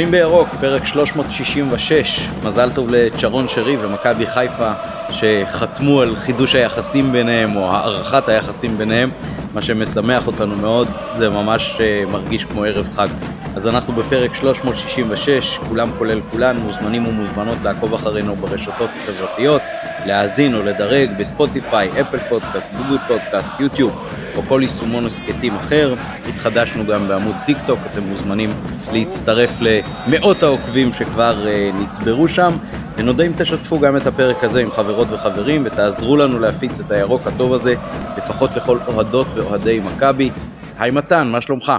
צופים בירוק, פרק 366, מזל טוב לצ'רון שרי ומכבי חיפה שחתמו על חידוש היחסים ביניהם או הארכת היחסים ביניהם, מה שמשמח אותנו מאוד, זה ממש אה, מרגיש כמו ערב חג. אז אנחנו בפרק 366, כולם כולל כולן, מוזמנים ומוזמנות לעקוב אחרינו ברשתות החברתיות, להאזין או לדרג בספוטיפיי, אפל פודקאסט, גוגל פודקאסט, יוטיוב או כל יישומון הסכתים אחר. התחדשנו גם בעמוד טיק טוק, אתם מוזמנים להצטרף למאות העוקבים שכבר uh, נצברו שם. ונודה אם תשתפו גם את הפרק הזה עם חברות וחברים ותעזרו לנו להפיץ את הירוק הטוב הזה, לפחות לכל אוהדות ואוהדי מכבי. היי מתן, מה שלומך?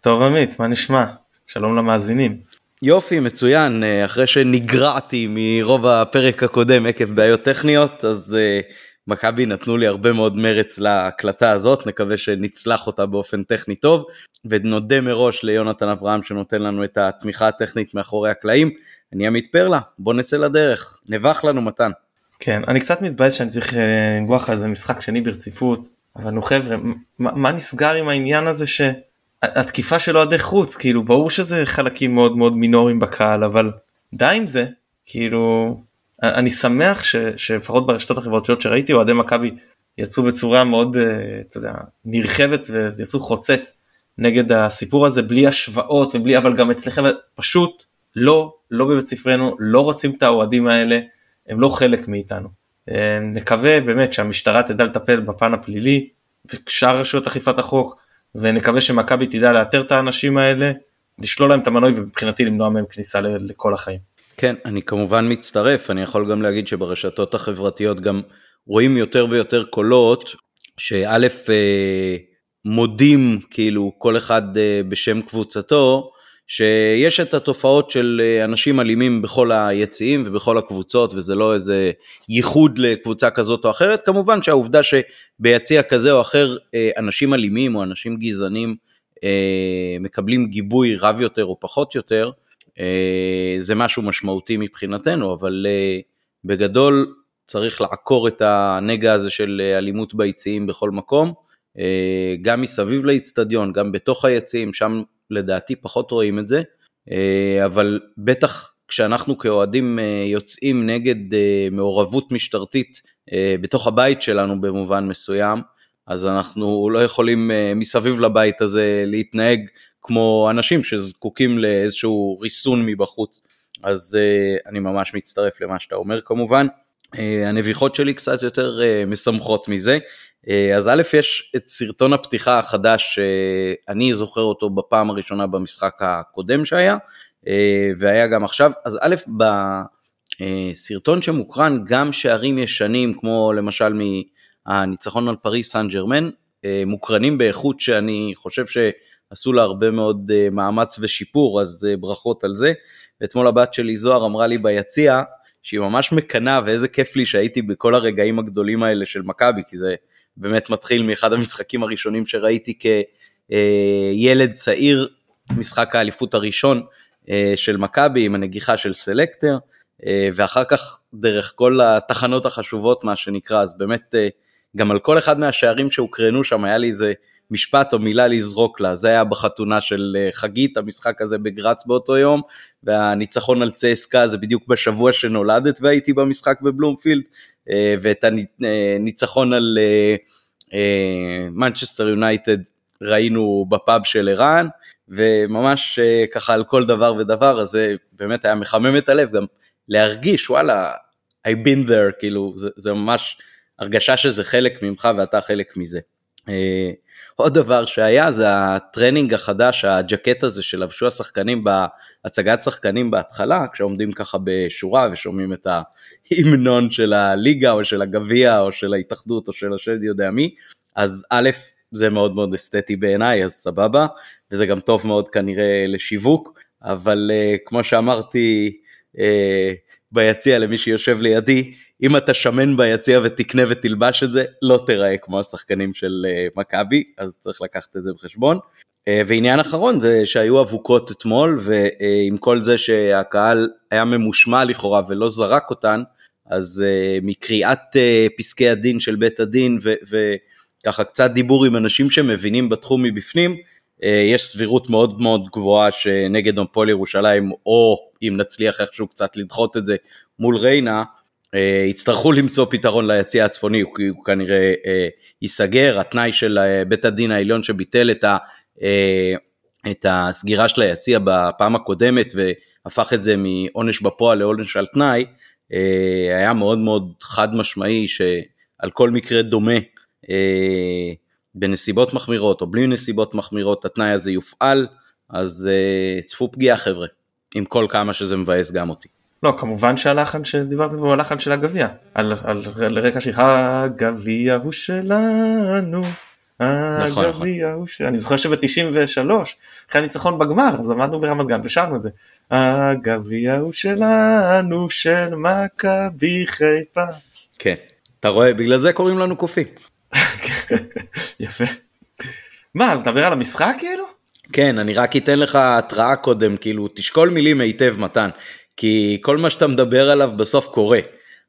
טוב עמית, מה נשמע? שלום למאזינים. יופי, מצוין. אה, אחרי שנגרעתי מרוב הפרק הקודם עקב בעיות טכניות, אז uh, מכבי נתנו לי הרבה מאוד מרץ להקלטה הזאת, נקווה שנצלח אותה באופן טכני טוב, ונודה מראש ליונתן אברהם שנותן לנו את התמיכה הטכנית מאחורי הקלעים. אני עמית פרלה, בוא נצא לדרך, נבח לנו מתן. כן, אני קצת מתבאס שאני צריך אה, לנגוח על איזה משחק שני ברציפות, אבל נו חבר'ה, מה, מה נסגר עם העניין הזה שהתקיפה של אוהדי חוץ, כאילו ברור שזה חלקים מאוד מאוד מינוריים בקהל, אבל די עם זה, כאילו אני שמח שלפחות ברשתות החברתיות שראיתי אוהדי מכבי יצאו בצורה מאוד אה, אתה יודע, נרחבת ויעשו חוצץ נגד הסיפור הזה בלי השוואות ובלי אבל גם אצלכם פשוט לא לא בבית ספרנו לא רוצים את האוהדים האלה הם לא חלק מאיתנו. אה, נקווה באמת שהמשטרה תדע לטפל בפן הפלילי ושאר רשויות אכיפת החוק ונקווה שמכבי תדע לאתר את האנשים האלה לשלול להם את המנוי ומבחינתי למנוע מהם כניסה לכל החיים. כן, אני כמובן מצטרף, אני יכול גם להגיד שברשתות החברתיות גם רואים יותר ויותר קולות שא' אה, מודים כאילו כל אחד אה, בשם קבוצתו, שיש את התופעות של אה, אנשים אלימים בכל היציעים ובכל הקבוצות וזה לא איזה ייחוד לקבוצה כזאת או אחרת, כמובן שהעובדה שביציע כזה או אחר אנשים אלימים או אנשים גזענים מקבלים גיבוי רב יותר או פחות יותר, זה משהו משמעותי מבחינתנו, אבל אה, בגדול צריך לעקור את הנגע הזה של אה, אלימות ביציעים בכל מקום, גם מסביב לאיצטדיון, גם בתוך היציעים, שם לדעתי פחות רואים את זה, אבל בטח כשאנחנו כאוהדים יוצאים נגד מעורבות משטרתית בתוך הבית שלנו במובן מסוים, אז אנחנו לא יכולים מסביב לבית הזה להתנהג כמו אנשים שזקוקים לאיזשהו ריסון מבחוץ. אז uh, אני ממש מצטרף למה שאתה אומר כמובן. Uh, הנביחות שלי קצת יותר uh, משמחות מזה. Uh, אז א', יש את סרטון הפתיחה החדש שאני זוכר אותו בפעם הראשונה במשחק הקודם שהיה, uh, והיה גם עכשיו. אז א', בסרטון שמוקרן גם שערים ישנים, כמו למשל מהניצחון על פריס סן ג'רמן, uh, מוקרנים באיכות שאני חושב ש... עשו לה הרבה מאוד uh, מאמץ ושיפור, אז uh, ברכות על זה. ואתמול הבת שלי זוהר אמרה לי ביציע, שהיא ממש מקנאה ואיזה כיף לי שהייתי בכל הרגעים הגדולים האלה של מכבי, כי זה באמת מתחיל מאחד המשחקים הראשונים שראיתי כילד uh, צעיר, משחק האליפות הראשון של מכבי עם הנגיחה של סלקטר, ואחר כך דרך כל התחנות החשובות מה שנקרא, אז באמת גם על כל אחד מהשערים שהוקרנו שם היה לי איזה משפט או מילה לזרוק לה, זה היה בחתונה של אה, חגית, המשחק הזה בגרץ באותו יום, והניצחון על צסקה זה בדיוק בשבוע שנולדת והייתי במשחק בבלומפילד, אה, ואת הניצחון אה, על מנצ'סטר יונייטד ראינו בפאב של ערן, וממש ככה על כל דבר ודבר, אז זה באמת היה מחמם את הלב, גם להרגיש וואלה, I been there, כאילו זה, זה ממש הרגשה שזה חלק ממך ואתה חלק מזה. עוד דבר שהיה זה הטרנינג החדש, הג'קט הזה שלבשו השחקנים בהצגת שחקנים בהתחלה, כשעומדים ככה בשורה ושומעים את ההמנון של הליגה או של הגביע או של ההתאחדות או של השד יודע מי, אז א', זה מאוד מאוד אסתטי בעיניי, אז סבבה, וזה גם טוב מאוד כנראה לשיווק, אבל uh, כמו שאמרתי uh, ביציע למי שיושב לידי, אם אתה שמן ביציע ותקנה ותלבש את זה, לא תיראה כמו השחקנים של uh, מכבי, אז צריך לקחת את זה בחשבון. Uh, ועניין אחרון זה שהיו אבוקות אתמול, ועם כל זה שהקהל היה ממושמע לכאורה ולא זרק אותן, אז מקריאת פסקי הדין של בית הדין וככה קצת דיבור עם אנשים שמבינים בתחום מבפנים, יש סבירות מאוד מאוד גבוהה שנגד הפועל ירושלים, או אם נצליח איכשהו קצת לדחות את זה מול ריינה, יצטרכו למצוא פתרון ליציע הצפוני, כי הוא כנראה ייסגר, התנאי של בית הדין העליון שביטל את, ה, את הסגירה של היציע בפעם הקודמת והפך את זה מעונש בפועל לעונש על תנאי, היה מאוד מאוד חד משמעי שעל כל מקרה דומה בנסיבות מחמירות או בלי נסיבות מחמירות התנאי הזה יופעל, אז צפו פגיעה חבר'ה, עם כל כמה שזה מבאס גם אותי. לא, כמובן שהלחן שדיברת בו הוא הלחן של הגביע, על, על, על רקע שיר הגביע הוא שלנו, נכון, הגביע הוא שלנו, אני זוכר שב-93, אחרי הניצחון בגמר, אז עמדנו ברמת גן ושרנו את זה, הגביע הוא שלנו, של מכבי חיפה. כן, אתה רואה, בגלל זה קוראים לנו קופים. יפה. מה, אז נדבר על המשחק כאילו? כן, אני רק אתן לך התראה קודם, כאילו, תשקול מילים היטב מתן, כי כל מה שאתה מדבר עליו בסוף קורה.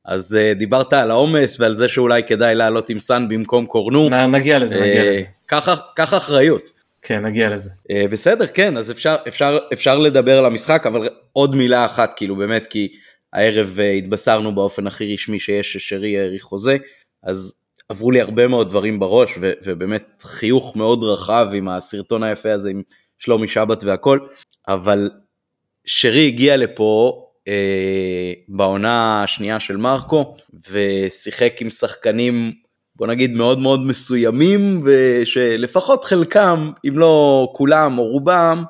אז uh, דיברת על העומס ועל זה שאולי כדאי לעלות עם סאן במקום קורנו. נ, נגיע לזה, נגיע אה, לזה. קח אחריות. כן, נגיע לזה. Uh, בסדר, כן, אז אפשר, אפשר, אפשר לדבר על המשחק, אבל עוד מילה אחת, כאילו באמת, כי הערב uh, התבשרנו באופן הכי רשמי שיש ששרי האריך חוזה, אז עברו לי הרבה מאוד דברים בראש, ו, ובאמת חיוך מאוד רחב עם הסרטון היפה הזה עם שלומי שבת והכל, אבל שרי הגיע לפה אה, בעונה השנייה של מרקו ושיחק עם שחקנים בוא נגיד מאוד מאוד מסוימים ושלפחות חלקם אם לא כולם או רובם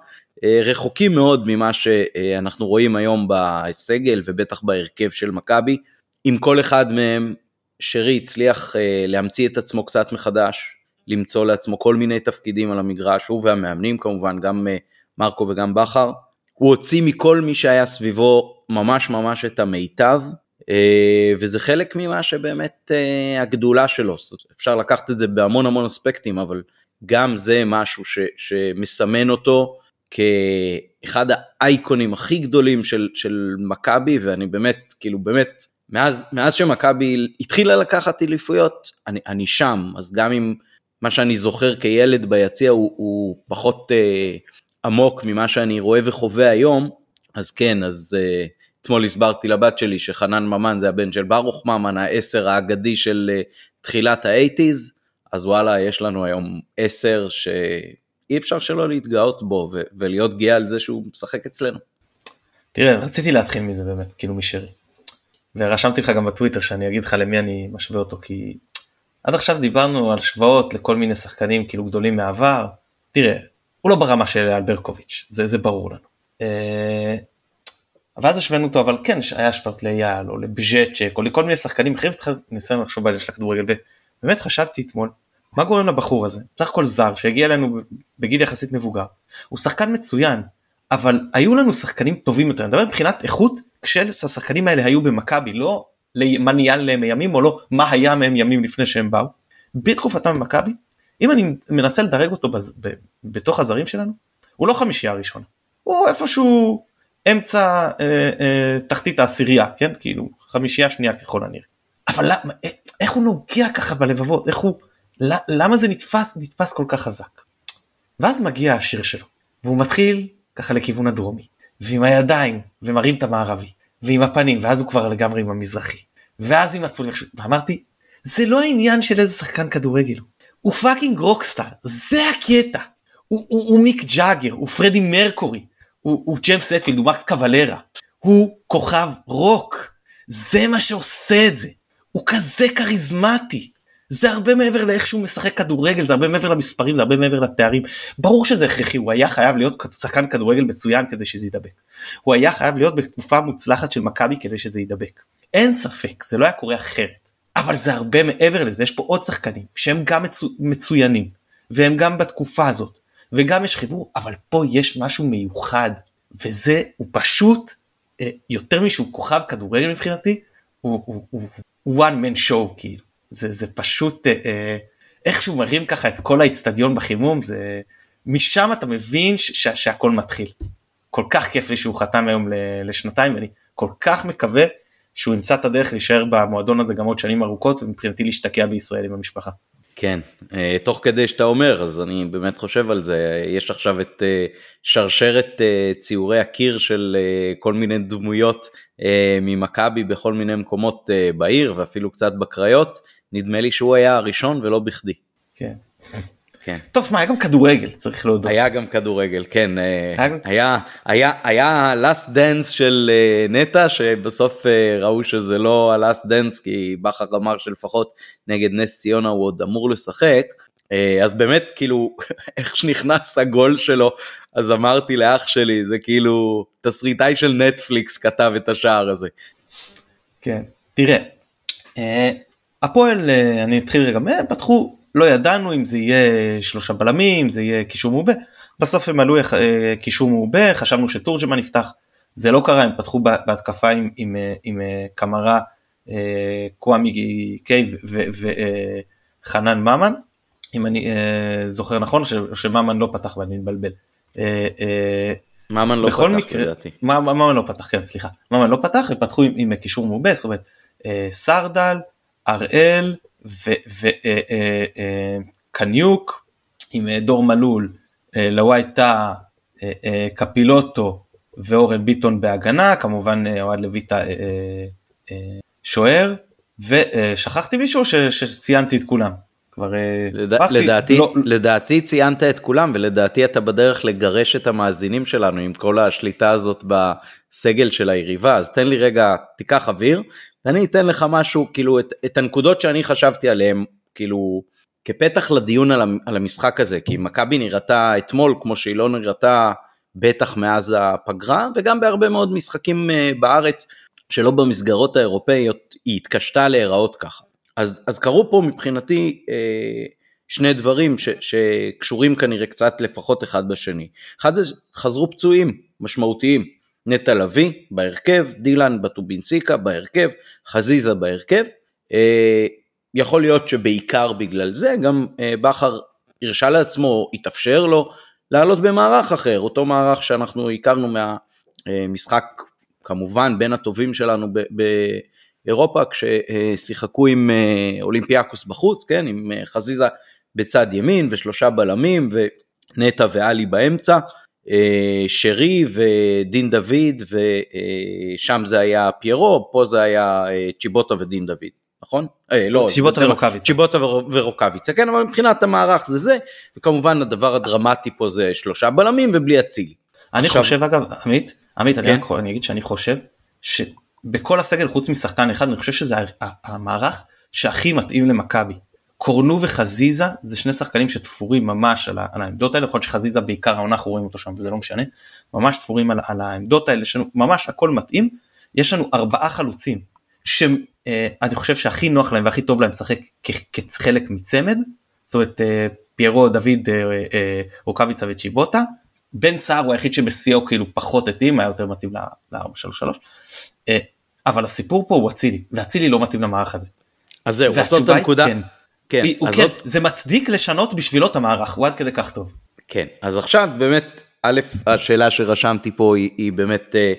אה, רחוקים מאוד ממה שאנחנו רואים היום בסגל ובטח בהרכב של מכבי. עם כל אחד מהם שרי הצליח אה, להמציא את עצמו קצת מחדש, למצוא לעצמו כל מיני תפקידים על המגרש, הוא והמאמנים כמובן, גם אה, מרקו וגם בכר. הוא הוציא מכל מי שהיה סביבו ממש ממש את המיטב, אה, וזה חלק ממה שבאמת אה, הגדולה שלו, אפשר לקחת את זה בהמון המון אספקטים, אבל גם זה משהו ש, שמסמן אותו כאחד האייקונים הכי גדולים של, של מכבי, ואני באמת, כאילו באמת, מאז, מאז שמכבי התחילה לקחת אליפויות, אני, אני שם, אז גם אם מה שאני זוכר כילד ביציע הוא, הוא פחות... אה, עמוק ממה שאני רואה וחווה היום, אז כן, אז uh, אתמול הסברתי לבת שלי שחנן ממן זה הבן של ברוך ממן, העשר האגדי של uh, תחילת האייטיז, אז וואלה, יש לנו היום עשר שאי אפשר שלא להתגאות בו ו- ולהיות גאה על זה שהוא משחק אצלנו. תראה, רציתי להתחיל מזה באמת, כאילו משרי. ורשמתי לך גם בטוויטר שאני אגיד לך למי אני משווה אותו, כי עד עכשיו דיברנו על השוואות לכל מיני שחקנים כאילו גדולים מהעבר. תראה, הוא לא ברמה של אלברקוביץ', זה, זה ברור לנו. אה, ואז השווינו אותו, אבל כן, היה השוואות לאייל או לבז'צ'ק או לכל מיני שחקנים אחרים, ניסיון לחשוב על של הכדורגל, ובאמת חשבתי אתמול, מה גורם לבחור הזה? בסך הכל זר שהגיע אלינו בגיל יחסית מבוגר, הוא שחקן מצוין, אבל היו לנו שחקנים טובים יותר, אני מדבר מבחינת איכות, כשהשחקנים האלה היו במכבי, לא מה נהיה להם ימים או לא מה היה מהם ימים לפני שהם באו, בתקופתם במכבי אם אני מנסה לדרג אותו בתוך הזרים שלנו, הוא לא חמישייה הראשונה, הוא איפשהו אמצע אה, אה, תחתית העשירייה, כן? כאילו חמישייה שנייה ככל הנראה. אבל למה, אה, איך הוא נוגע ככה בלבבות, איך הוא, למה זה נתפס, נתפס כל כך חזק? ואז מגיע השיר שלו, והוא מתחיל ככה לכיוון הדרומי, ועם הידיים, ומרים את המערבי, ועם הפנים, ואז הוא כבר לגמרי עם המזרחי, ואז עם הצפון, ואמרתי, זה לא העניין של איזה שחקן כדורגל. הוא fucking rockstar, זה הקטע. הוא, הוא, הוא מיק ג'אגר, הוא פרדי מרקורי, הוא, הוא ג'יימס הטפילד, הוא מקס קוולרה. הוא כוכב רוק. זה מה שעושה את זה. הוא כזה כריזמטי. זה הרבה מעבר לאיך שהוא משחק כדורגל, זה הרבה מעבר למספרים, זה הרבה מעבר לתארים. ברור שזה הכרחי, הוא היה חייב להיות שחקן כדורגל מצוין כדי שזה יידבק. הוא היה חייב להיות בתקופה מוצלחת של מכבי כדי שזה יידבק. אין ספק, זה לא היה קורה אחרת. אבל זה הרבה מעבר לזה, יש פה עוד שחקנים שהם גם מצו, מצוינים, והם גם בתקופה הזאת, וגם יש חיבור, אבל פה יש משהו מיוחד, וזה, הוא פשוט, אה, יותר משהוא כוכב כדורגל מבחינתי, הוא, הוא, הוא, הוא one man show כאילו, זה, זה פשוט, אה, אה, איך שהוא מרים ככה את כל האיצטדיון בחימום, זה, משם אתה מבין ש, ש, שהכל מתחיל. כל כך כיף לי שהוא חתם היום לשנתיים, ואני כל כך מקווה שהוא ימצא את הדרך להישאר במועדון הזה גם עוד שנים ארוכות ומבחינתי להשתקע בישראל עם המשפחה. כן, אה, תוך כדי שאתה אומר, אז אני באמת חושב על זה, יש עכשיו את אה, שרשרת אה, ציורי הקיר של כל מיני דמויות ממכבי בכל מיני מקומות בעיר ואפילו קצת בקריות, נדמה לי שהוא היה הראשון ולא בכדי. כן. כן. טוב, מה, היה גם כדורגל, צריך להודות. היה גם כדורגל, כן. היה, היה, היה, היה last dance של נטע, שבסוף ראו שזה לא ה-last dance, כי בכר אמר שלפחות נגד נס ציונה הוא עוד אמור לשחק. אז באמת, כאילו, איך שנכנס הגול שלו, אז אמרתי לאח שלי, זה כאילו, תסריטאי של נטפליקס כתב את השער הזה. כן, תראה, הפועל, אני אתחיל רגע, פתחו לא ידענו אם זה יהיה שלושה בלמים, זה יהיה קישור מעובה, בסוף הם עלו אה, קישור מעובה, חשבנו שתורג'מן יפתח, זה לא קרה, הם פתחו בהתקפה עם, עם, אה, עם אה, קמרה, קוואמי קיי וחנן ממן, אם אני זוכר נכון, שממן לא פתח ואני מתבלבל. ממן לא פתח מקרה, לדעתי. ממן לא פתח, כן סליחה, ממן לא פתח, הם פתחו עם, עם קישור מעובה, זאת אומרת סרדל, הראל, וקניוק עם דור מלול, לוואי טאה, קפילוטו ואורן ביטון בהגנה, כמובן אוהד לויטה שוער, ושכחתי מישהו שציינתי את כולם. כבר לד... לדעתי, לא... לדעתי ציינת את כולם ולדעתי אתה בדרך לגרש את המאזינים שלנו עם כל השליטה הזאת בסגל של היריבה. אז תן לי רגע תיקח אוויר ואני אתן לך משהו, כאילו, את, את הנקודות שאני חשבתי עליהן, כאילו, כפתח לדיון על, על המשחק הזה, כי מכבי נראתה אתמול כמו שהיא לא נראתה בטח מאז הפגרה, וגם בהרבה מאוד משחקים אה, בארץ שלא במסגרות האירופאיות היא התקשתה להיראות ככה. אז, אז קרו פה מבחינתי אה, שני דברים ש, שקשורים כנראה קצת לפחות אחד בשני. אחד זה חזרו פצועים משמעותיים, נטע לביא בהרכב, דילן בטובינסיקה בהרכב, חזיזה בהרכב. אה, יכול להיות שבעיקר בגלל זה גם אה, בכר הרשה לעצמו, התאפשר לו לעלות במערך אחר, אותו מערך שאנחנו הכרנו מהמשחק כמובן בין הטובים שלנו באירופה כששיחקו עם אה, אולימפיאקוס בחוץ, כן, עם חזיזה בצד ימין ושלושה בלמים ונטע ואלי באמצע. אה, שרי ודין דוד ושם זה היה פיירו, פה זה היה אה, צ'יבוטה ודין דוד, נכון? אה, לא, צ'יבוטה ורוקאביצה. צ'יבוטה ורוקאביצה, כן, אבל מבחינת המערך זה זה, וכמובן הדבר הדרמטי פה זה שלושה בלמים ובלי אצילי. אני עכשיו... חושב אגב, עמית, עמית, כן? אני, אני אגיד שאני חושב שבכל הסגל חוץ משחקן אחד, אני חושב שזה המערך שהכי מתאים למכבי. קורנו וחזיזה זה שני שחקנים שתפורים ממש על, על העמדות האלה, יכול להיות שחזיזה בעיקר העונה אנחנו רואים אותו שם וזה לא משנה, ממש תפורים על, על העמדות האלה, יש לנו ממש הכל מתאים, יש לנו ארבעה חלוצים שאני אה, חושב שהכי נוח להם והכי טוב להם לשחק כחלק מצמד, זאת אומרת אה, פיירו, דוד, אה, רוקאביצה וצ'יבוטה, בן סער הוא היחיד שבשיאו כאילו פחות התאים, היה יותר מתאים ל-4-3-3, אבל הסיפור פה הוא אצילי, ואצילי לא מתאים למערך הזה. אז זהו, זאת הנקודה. כן. כן, הוא כן, זאת... זה מצדיק לשנות בשבילו את המערך, הוא עד כדי כך טוב. כן, אז עכשיו באמת, א', השאלה שרשמתי פה היא, היא באמת, אה,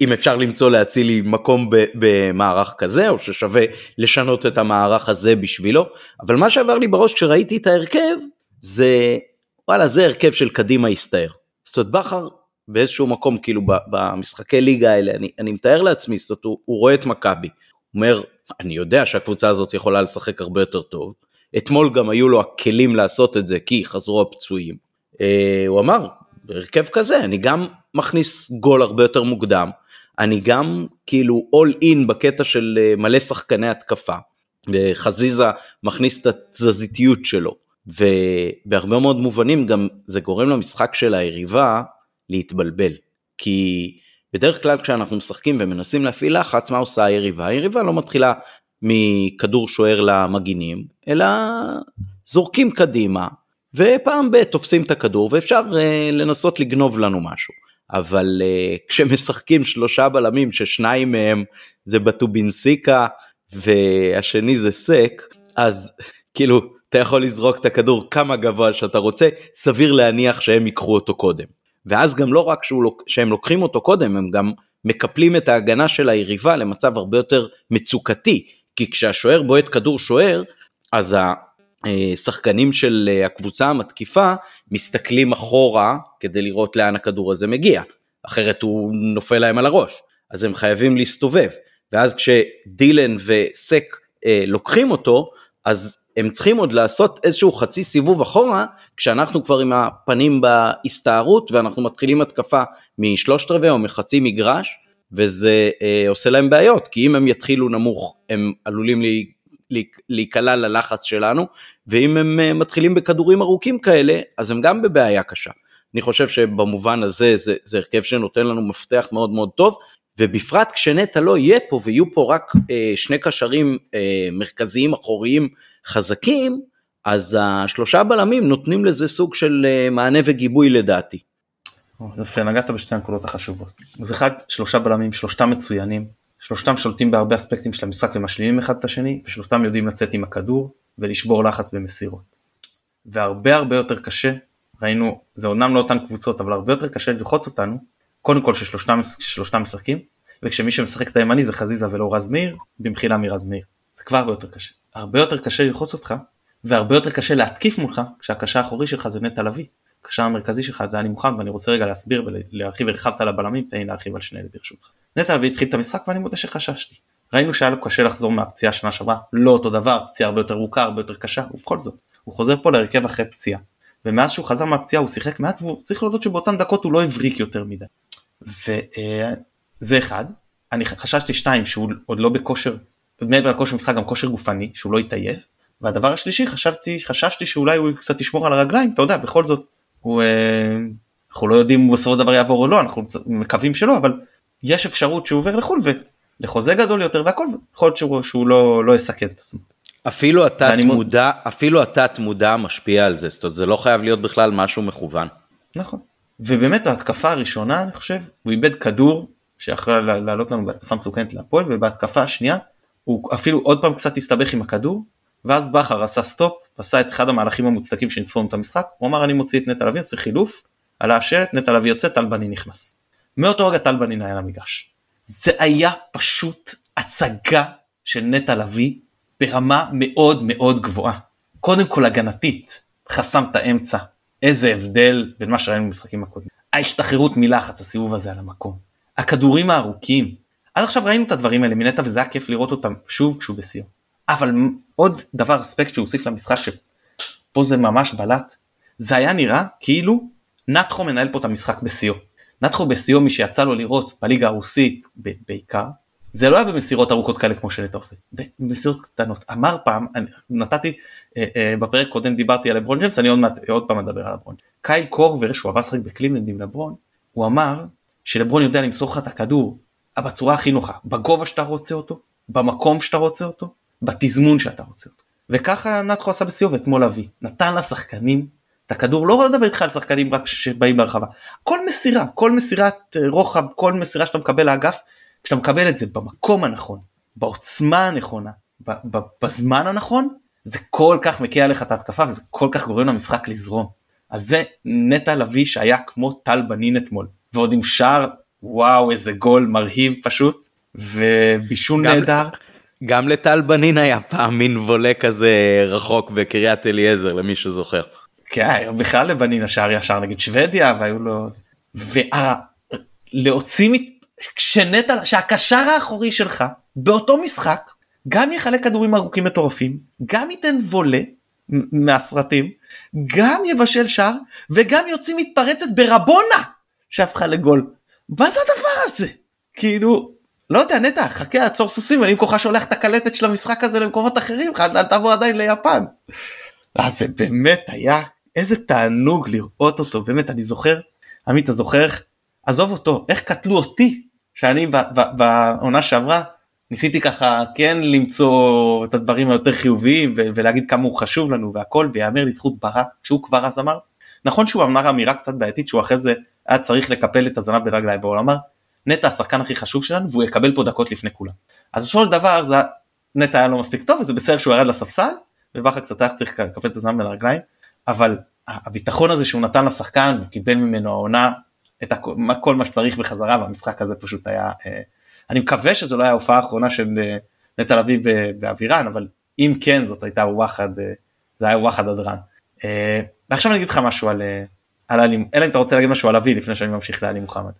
אם אפשר למצוא להצילי מקום במערך כזה, או ששווה לשנות את המערך הזה בשבילו, אבל מה שעבר לי בראש כשראיתי את ההרכב, זה, וואלה, זה הרכב של קדימה הסתער. זאת אומרת, בכר באיזשהו מקום, כאילו במשחקי ליגה האלה, אני, אני מתאר לעצמי, זאת אומרת, הוא, הוא רואה את מכבי, הוא אומר, אני יודע שהקבוצה הזאת יכולה לשחק הרבה יותר טוב, אתמול גם היו לו הכלים לעשות את זה כי חזרו הפצועים. אה, הוא אמר, בהרכב כזה אני גם מכניס גול הרבה יותר מוקדם, אני גם כאילו all in בקטע של אה, מלא שחקני התקפה, וחזיזה מכניס את התזזיתיות שלו, ובהרבה מאוד מובנים גם זה גורם למשחק של היריבה להתבלבל, כי בדרך כלל כשאנחנו משחקים ומנסים להפעיל לחץ, מה עושה היריבה? היריבה לא מתחילה מכדור שוער למגינים, אלא זורקים קדימה, ופעם ב- תופסים את הכדור ואפשר uh, לנסות לגנוב לנו משהו. אבל uh, כשמשחקים שלושה בלמים ששניים מהם זה בטובינסיקה והשני זה סק, אז כאילו אתה יכול לזרוק את הכדור כמה גבוה שאתה רוצה, סביר להניח שהם ייקחו אותו קודם. ואז גם לא רק שהם לוקחים אותו קודם, הם גם מקפלים את ההגנה של היריבה למצב הרבה יותר מצוקתי, כי כשהשוער בועט כדור שוער, אז שחקנים של הקבוצה המתקיפה מסתכלים אחורה כדי לראות לאן הכדור הזה מגיע, אחרת הוא נופל להם על הראש, אז הם חייבים להסתובב, ואז כשדילן וסק לוקחים אותו, אז הם צריכים עוד לעשות איזשהו חצי סיבוב אחורה, כשאנחנו כבר עם הפנים בהסתערות ואנחנו מתחילים התקפה משלושת רבעי או מחצי מגרש, וזה אה, עושה להם בעיות, כי אם הם יתחילו נמוך הם עלולים לי, להיקלע ללחץ שלנו, ואם הם אה, מתחילים בכדורים ארוכים כאלה, אז הם גם בבעיה קשה. אני חושב שבמובן הזה זה, זה הרכב שנותן לנו מפתח מאוד מאוד טוב, ובפרט כשנטע לא יהיה פה ויהיו פה רק אה, שני קשרים אה, מרכזיים אחוריים חזקים, אז השלושה בלמים נותנים לזה סוג של אה, מענה וגיבוי לדעתי. יפה, נגעת בשתי הנקודות החשובות. אז אחד, שלושה בלמים, שלושתם מצוינים, שלושתם שולטים בהרבה אספקטים של המשחק ומשלימים אחד את השני, ושלושתם יודעים לצאת עם הכדור ולשבור לחץ במסירות. והרבה הרבה יותר קשה, ראינו, זה אומנם לא אותן קבוצות, אבל הרבה יותר קשה ללחוץ אותנו, קודם כל ששלושתם, ששלושתם משחקים, וכשמי שמשחק את הימני זה חזיזה ולא רז מאיר, במחילה מרז מאיר. זה כבר הרבה יותר קשה. הרבה יותר קשה ללחוץ אותך, והרבה יותר קשה להתקיף מולך, כשהקשר האחורי שלך זה נטע לביא. הקשר המרכזי שלך זה אני מוכן ואני רוצה רגע להסביר ולהרחיב הרחבת על הבלמים תן לי להרחיב על שני אלה ברשותך. נטע לביא התחיל את המשחק ואני מודה שחששתי. ראינו שהיה לו קשה לחזור מהפציעה שנה שעברה לא אותו דבר פציעה הרבה יותר ארוכה הרבה יותר קשה ובכל זאת הוא חוזר פה להרכב אחרי פציעה. ומאז שהוא חזר מהפציעה הוא שיחק מעט וצריך להודות שבאותן דקות הוא לא הבריק יותר מדי. וזה אחד. אני חששתי שתיים שהוא עוד לא בכושר מעבר לכושר משחק גם כושר גופני שהוא לא יתעייף. והדבר השלישי חשבתי חששתי שאולי הוא קצת ישמור על הרגליים אתה יודע בכל זאת הוא, אה, אנחנו לא יודעים אם הוא בסופו של דבר יעבור או לא, אנחנו מקווים שלא, אבל יש אפשרות שהוא עובר לחו"ל ולחוזה גדול יותר והכל, יכול להיות שהוא, שהוא לא, לא יסכן את עצמו. אפילו התת מודע, אפילו התת מודע משפיע על זה, זאת אומרת זה לא חייב להיות בכלל משהו מכוון. נכון. ובאמת ההתקפה הראשונה אני חושב, הוא איבד כדור שיכול לעלות לנו בהתקפה מסוכנת להפועל ובהתקפה השנייה הוא אפילו עוד פעם קצת הסתבך עם הכדור ואז בכר עשה סטופ, עשה את אחד המהלכים המוצדקים שניצחו לנו את המשחק, הוא אמר אני מוציא את נטע לביא, עושה חילוף, עלה השלט, נטע לביא יוצא, טל בנין נכנס. מאותו רגע טל בנין היה למגרש. זה היה פשוט הצגה של נטע לביא ברמה מאוד מאוד גבוהה. קודם כל הגנתית, חסם את האמצע, איזה הבדל בין מה שראינו במשחקים הקודמים. ההשתחררות מלחץ, הסיבוב הזה על המקום. הכדורים הארוכים. עד עכשיו ראינו את הדברים האלה מנטע וזה היה כיף לראות אותם שוב כשהוא בשיאו. אבל עוד דבר אספקט שהוא הוסיף למשחק שפה זה ממש בלט, זה היה נראה כאילו נטחו מנהל פה את המשחק בשיאו. נטחו בשיאו מי שיצא לו לראות בליגה הרוסית בעיקר, זה לא היה במסירות ארוכות כאלה כמו שנטע עושה, במסירות קטנות. אמר פעם, אני, נתתי, אה, אה, בפרק קודם דיברתי על לברון ג'יימס, אני עוד מעט עוד פעם אדבר על לברון. קייל קורבר שהוא עבר לשחק בקליבלנד עם לברון, הוא אמר שלברון יודע למסור לך את הכדור בצורה הכי נוחה, בגובה שאתה רוצה אותו, במקום שאתה רוצה אותו, בתזמון שאתה רוצה אותו. וככה נתחו עשה בסיור ואתמול אבי, נתן לשחקנים את הכדור, לא לדבר איתך על שחקנים רק שבאים ברחבה, כל מסירה, כל מסירת אה, רוחב, כל מסירה שאתה מקבל לאגף, כשאתה מקבל את זה במקום הנכון, בעוצמה הנכונה, בזמן הנכון, זה כל כך מקיע עליך את ההתקפה וזה כל כך גורם למשחק לזרום. אז זה נטע לביא שהיה כמו טל בנין אתמול, ועוד עם שער, וואו איזה גול מרהיב פשוט, ובישול נהדר. גם לטל בנין היה פעם מין וולה כזה רחוק בקריית אליעזר למי שזוכר. כן, בכלל לבנין השער ישר נגד שוודיה והיו לו... ולהוציא, כשנטע, שהקשר האחורי שלך באותו משחק גם יחלק כדורים ארוכים מטורפים, גם ייתן וולה מהסרטים, גם יבשל שער וגם יוציא מתפרצת ברבונה שהפכה לגול. מה זה הדבר הזה? כאילו לא יודע נטע חכה עצור סוסים אני במקומך שולח את הקלטת של המשחק הזה למקומות אחרים אל תעבור עדיין ליפן. אז אה, זה באמת היה איזה תענוג לראות אותו באמת אני זוכר עמית אתה זוכר איך עזוב אותו איך קטלו אותי שאני בעונה שעברה ניסיתי ככה כן למצוא את הדברים היותר חיוביים ולהגיד כמה הוא חשוב לנו והכל ויאמר לזכות ברק שהוא כבר אז אמר נכון שהוא אמר אמירה קצת בעייתית שהוא אחרי זה היה צריך לקפל את הזנב ברגליים והוא אמר נטע השחקן הכי חשוב שלנו והוא יקבל פה דקות לפני כולם. אז בסופו של דבר זה נטע היה לו מספיק טוב וזה בסדר שהוא ירד לספסל ובכר קצת היה צריך לקפל את הזמן בין הרגליים אבל הביטחון הזה שהוא נתן לשחקן וקיבל ממנו העונה את הכל, כל מה שצריך בחזרה והמשחק הזה פשוט היה אה, אני מקווה שזו לא היה ההופעה האחרונה של אה, נטע לביא באווירן אבל אם כן זאת הייתה וואחד אה, זה היה וואחד הדרן. ועכשיו אני אגיד לך משהו על, על עלי, אלא אם אתה רוצה להגיד משהו על אבי לפני שאני ממשיך לעלי מוחמד.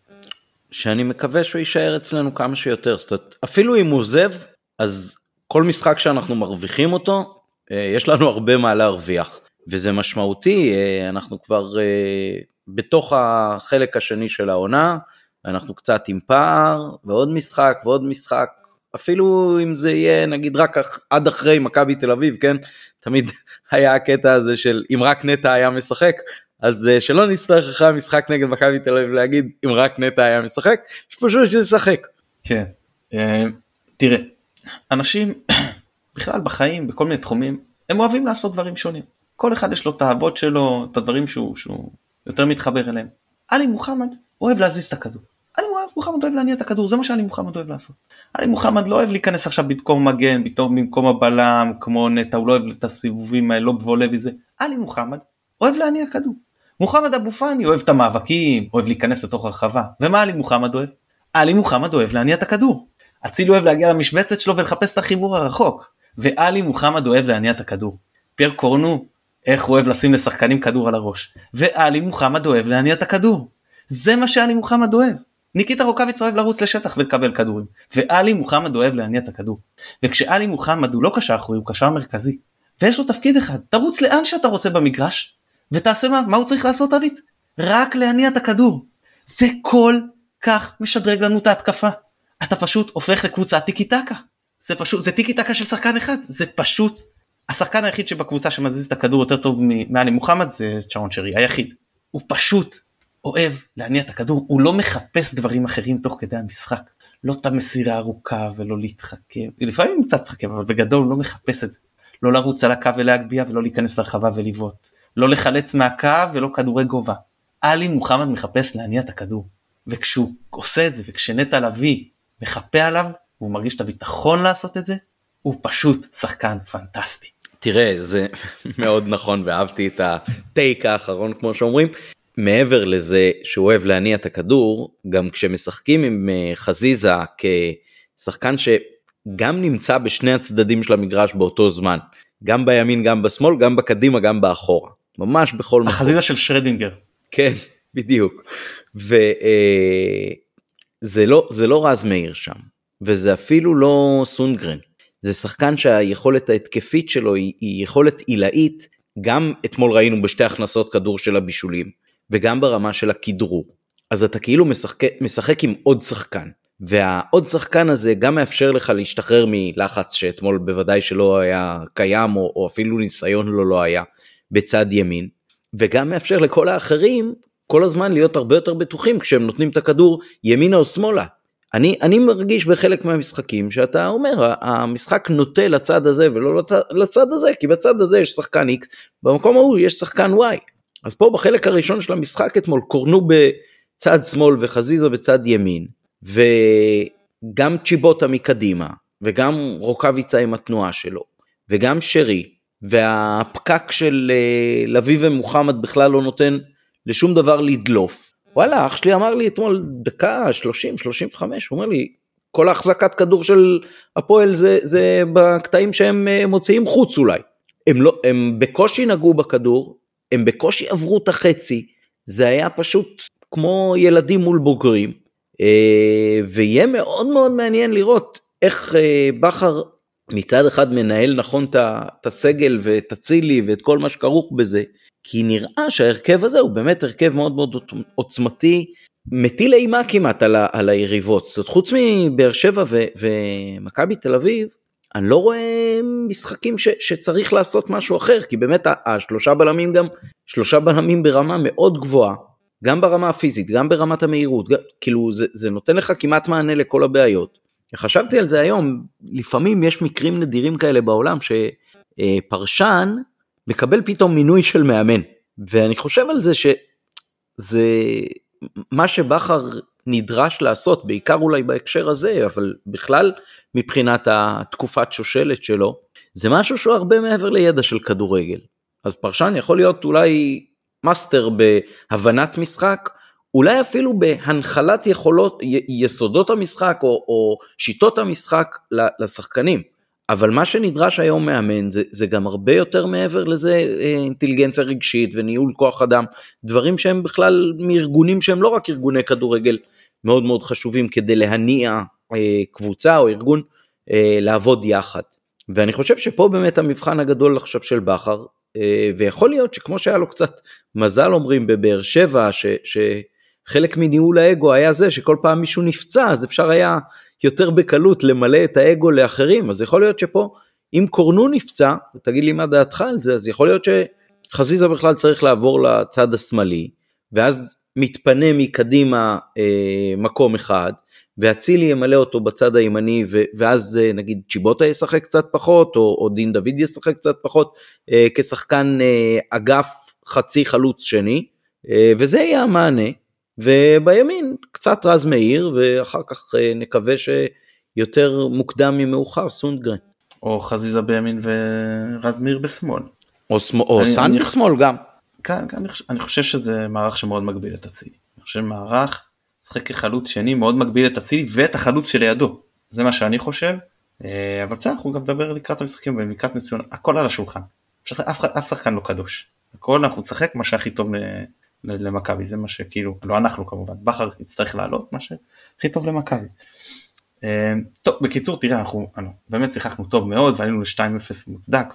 שאני מקווה שהוא יישאר אצלנו כמה שיותר, זאת אומרת, אפילו אם הוא עוזב, אז כל משחק שאנחנו מרוויחים אותו, אה, יש לנו הרבה מה להרוויח, וזה משמעותי, אנחנו כבר בתוך החלק השני של העונה, אנחנו קצת עם פער, ועוד משחק ועוד משחק, אפילו אם זה יהיה נגיד רק עד אחרי מכבי תל אביב, כן? תמיד היה הקטע הזה של אם רק נטע היה משחק, אז uh, שלא נצטרך אחרי המשחק נגד מכבי תל אביב להגיד אם רק נטע היה משחק, פשוט שישחק. כן, uh, תראה, אנשים בכלל בחיים, בכל מיני תחומים, הם אוהבים לעשות דברים שונים. כל אחד יש לו את האהבות שלו, את הדברים שהוא, שהוא יותר מתחבר אליהם. עלי מוחמד אוהב להזיז את הכדור. עלי מוחמד אוהב להניע את הכדור, זה מה שעלי מוחמד אוהב לעשות. עלי מוחמד לא אוהב להיכנס עכשיו במקום מגן, במקום הבלם, כמו נטע, הוא לא אוהב את הסיבובים האלה, לא בבולה וזה. עלי מוחמד אוהב להניע כדור. מוחמד אבו פאני אוהב את המאבקים, אוהב להיכנס לתוך הרחבה. ומה עלי מוחמד אוהב? עלי מוחמד אוהב להניע את הכדור. אצילי אוהב להגיע למשבצת שלו ולחפש את החיבור הרחוק. ועלי מוחמד אוהב להניע את הכדור. פייר קורנו, איך הוא אוהב לשים לשחקנים כדור על הראש. ועלי מוחמד אוהב להניע את הכדור. זה מה שעלי מוחמד אוהב. ניקיטה רוקאביץ אוהב לרוץ לשטח ולקבל כדורים, ועלי מוחמד אוהב להניע את הכדור. וכשעלי מוחמד הוא לא קשר אחורי, הוא קשר מרכזי, ויש לו תפקיד אחד, תרוץ לאן שאתה רוצה במגרש, ותעשה מה, מה הוא צריך לעשות אבית? רק להניע את הכדור. זה כל כך משדרג לנו את ההתקפה. אתה פשוט הופך לקבוצת טיקי טקה. זה פשוט, זה טיקי טקה של שחקן אחד, זה פשוט, השחקן היחיד שבקבוצה שמזיז את הכדור יותר טוב מעלי מוחמד זה צ'רון שרי, היחיד. הוא פשוט אוהב להניע את הכדור, הוא לא מחפש דברים אחרים תוך כדי המשחק. לא את המסירה ארוכה ולא להתחכם, לפעמים קצת להתחכם, אבל בגדול הוא לא מחפש את זה. לא לרוץ על הקו ולהגביה ולא להיכנס לרחבה ולבעוט. לא לחלץ מהקו ולא כדורי גובה. עלי מוחמד מחפש להניע את הכדור. וכשהוא עושה את זה וכשנטע לביא מחפה עליו והוא מרגיש את הביטחון לעשות את זה, הוא פשוט שחקן פנטסטי. תראה זה מאוד נכון ואהבתי את הטייק האחרון כמו שאומרים מעבר לזה שהוא אוהב להניע את הכדור, גם כשמשחקים עם אה, חזיזה כשחקן שגם נמצא בשני הצדדים של המגרש באותו זמן, גם בימין, גם בשמאל, גם בקדימה, גם באחורה, ממש בכל מקום. החזיזה של שרדינגר. כן, בדיוק. וזה אה, לא, זה לא רז מאיר שם, וזה אפילו לא סונגרן. זה שחקן שהיכולת ההתקפית שלו היא, היא יכולת עילאית, גם אתמול ראינו בשתי הכנסות כדור של הבישולים. וגם ברמה של הכדרור. אז אתה כאילו משחק, משחק עם עוד שחקן, והעוד שחקן הזה גם מאפשר לך להשתחרר מלחץ שאתמול בוודאי שלא היה קיים, או, או אפילו ניסיון לו לא היה, בצד ימין, וגם מאפשר לכל האחרים כל הזמן להיות הרבה יותר בטוחים כשהם נותנים את הכדור ימינה או שמאלה. אני, אני מרגיש בחלק מהמשחקים שאתה אומר המשחק נוטה לצד הזה ולא לצד הזה כי בצד הזה יש שחקן X במקום ההוא יש שחקן Y אז פה בחלק הראשון של המשחק אתמול קורנו בצד שמאל וחזיזה בצד ימין, וגם צ'יבוטה מקדימה, וגם רוקאביצה עם התנועה שלו, וגם שרי, והפקק של אה, לביא ומוחמד בכלל לא נותן לשום דבר לדלוף. וואלה, אח שלי אמר לי אתמול דקה 30-35, הוא אומר לי, כל ההחזקת כדור של הפועל זה, זה בקטעים שהם אה, מוציאים חוץ אולי. הם, לא, הם בקושי נגעו בכדור, הם בקושי עברו את החצי, זה היה פשוט כמו ילדים מול בוגרים, אה, ויהיה מאוד מאוד מעניין לראות איך בכר מצד אחד מנהל נכון את הסגל ואת אצילי ואת כל מה שכרוך בזה, כי נראה שההרכב הזה הוא באמת הרכב מאוד מאוד עוצמתי, מטיל אימה כמעט על, ה, על היריבות. זאת אומרת, חוץ מבאר שבע ומכבי תל אביב, אני לא רואה משחקים ש, שצריך לעשות משהו אחר, כי באמת השלושה בלמים גם, שלושה בלמים ברמה מאוד גבוהה, גם ברמה הפיזית, גם ברמת המהירות, גם, כאילו זה, זה נותן לך כמעט מענה לכל הבעיות. חשבתי על זה היום, לפעמים יש מקרים נדירים כאלה בעולם שפרשן מקבל פתאום מינוי של מאמן, ואני חושב על זה שזה מה שבכר נדרש לעשות, בעיקר אולי בהקשר הזה, אבל בכלל מבחינת התקופת שושלת שלו, זה משהו שהוא הרבה מעבר לידע של כדורגל. אז פרשן יכול להיות אולי מאסטר בהבנת משחק, אולי אפילו בהנחלת יכולות, יסודות המשחק או, או שיטות המשחק לשחקנים, אבל מה שנדרש היום מאמן זה, זה גם הרבה יותר מעבר לזה אה, אינטליגנציה רגשית וניהול כוח אדם, דברים שהם בכלל מארגונים שהם לא רק ארגוני כדורגל מאוד מאוד חשובים כדי להניע אה, קבוצה או ארגון אה, לעבוד יחד. ואני חושב שפה באמת המבחן הגדול עכשיו של בכר, ויכול להיות שכמו שהיה לו קצת מזל אומרים בבאר שבע, ש, שחלק מניהול האגו היה זה שכל פעם מישהו נפצע אז אפשר היה יותר בקלות למלא את האגו לאחרים, אז יכול להיות שפה, אם קורנו נפצע, ותגיד לי מה דעתך על זה, אז יכול להיות שחזיזה בכלל צריך לעבור לצד השמאלי, ואז מתפנה מקדימה אה, מקום אחד, ואצילי ימלא אותו בצד הימני, ו- ואז אה, נגיד צ'יבוטה ישחק קצת פחות, או, או דין דוד ישחק קצת פחות, אה, כשחקן אה, אגף חצי חלוץ שני, אה, וזה יהיה המענה. ובימין קצת רז מאיר ואחר כך אה, נקווה שיותר מוקדם ממאוחר סונדגרן. או חזיזה בימין ורז מאיר בשמאל. או, סמ... או אני, סן אני... בשמאל גם. כן, כן, אני חושב שזה מערך שמאוד מגביל את אצילי. אני חושב מערך משחק כחלוץ שני מאוד מגביל את אצילי ואת החלוץ שלידו. זה מה שאני חושב. אה, אבל בסדר אנחנו גם נדבר לקראת המשחקים ולקראת ניסיון הכל על השולחן. אף, אף שחקן לא קדוש. הכל אנחנו נשחק מה שהכי טוב למכבי זה מה שכאילו לא אנחנו כמובן בכר יצטרך לעלות מה שהכי טוב למכבי. אה, טוב בקיצור תראה אנחנו באמת שיחקנו טוב מאוד ועלינו ל-2-0 מוצדק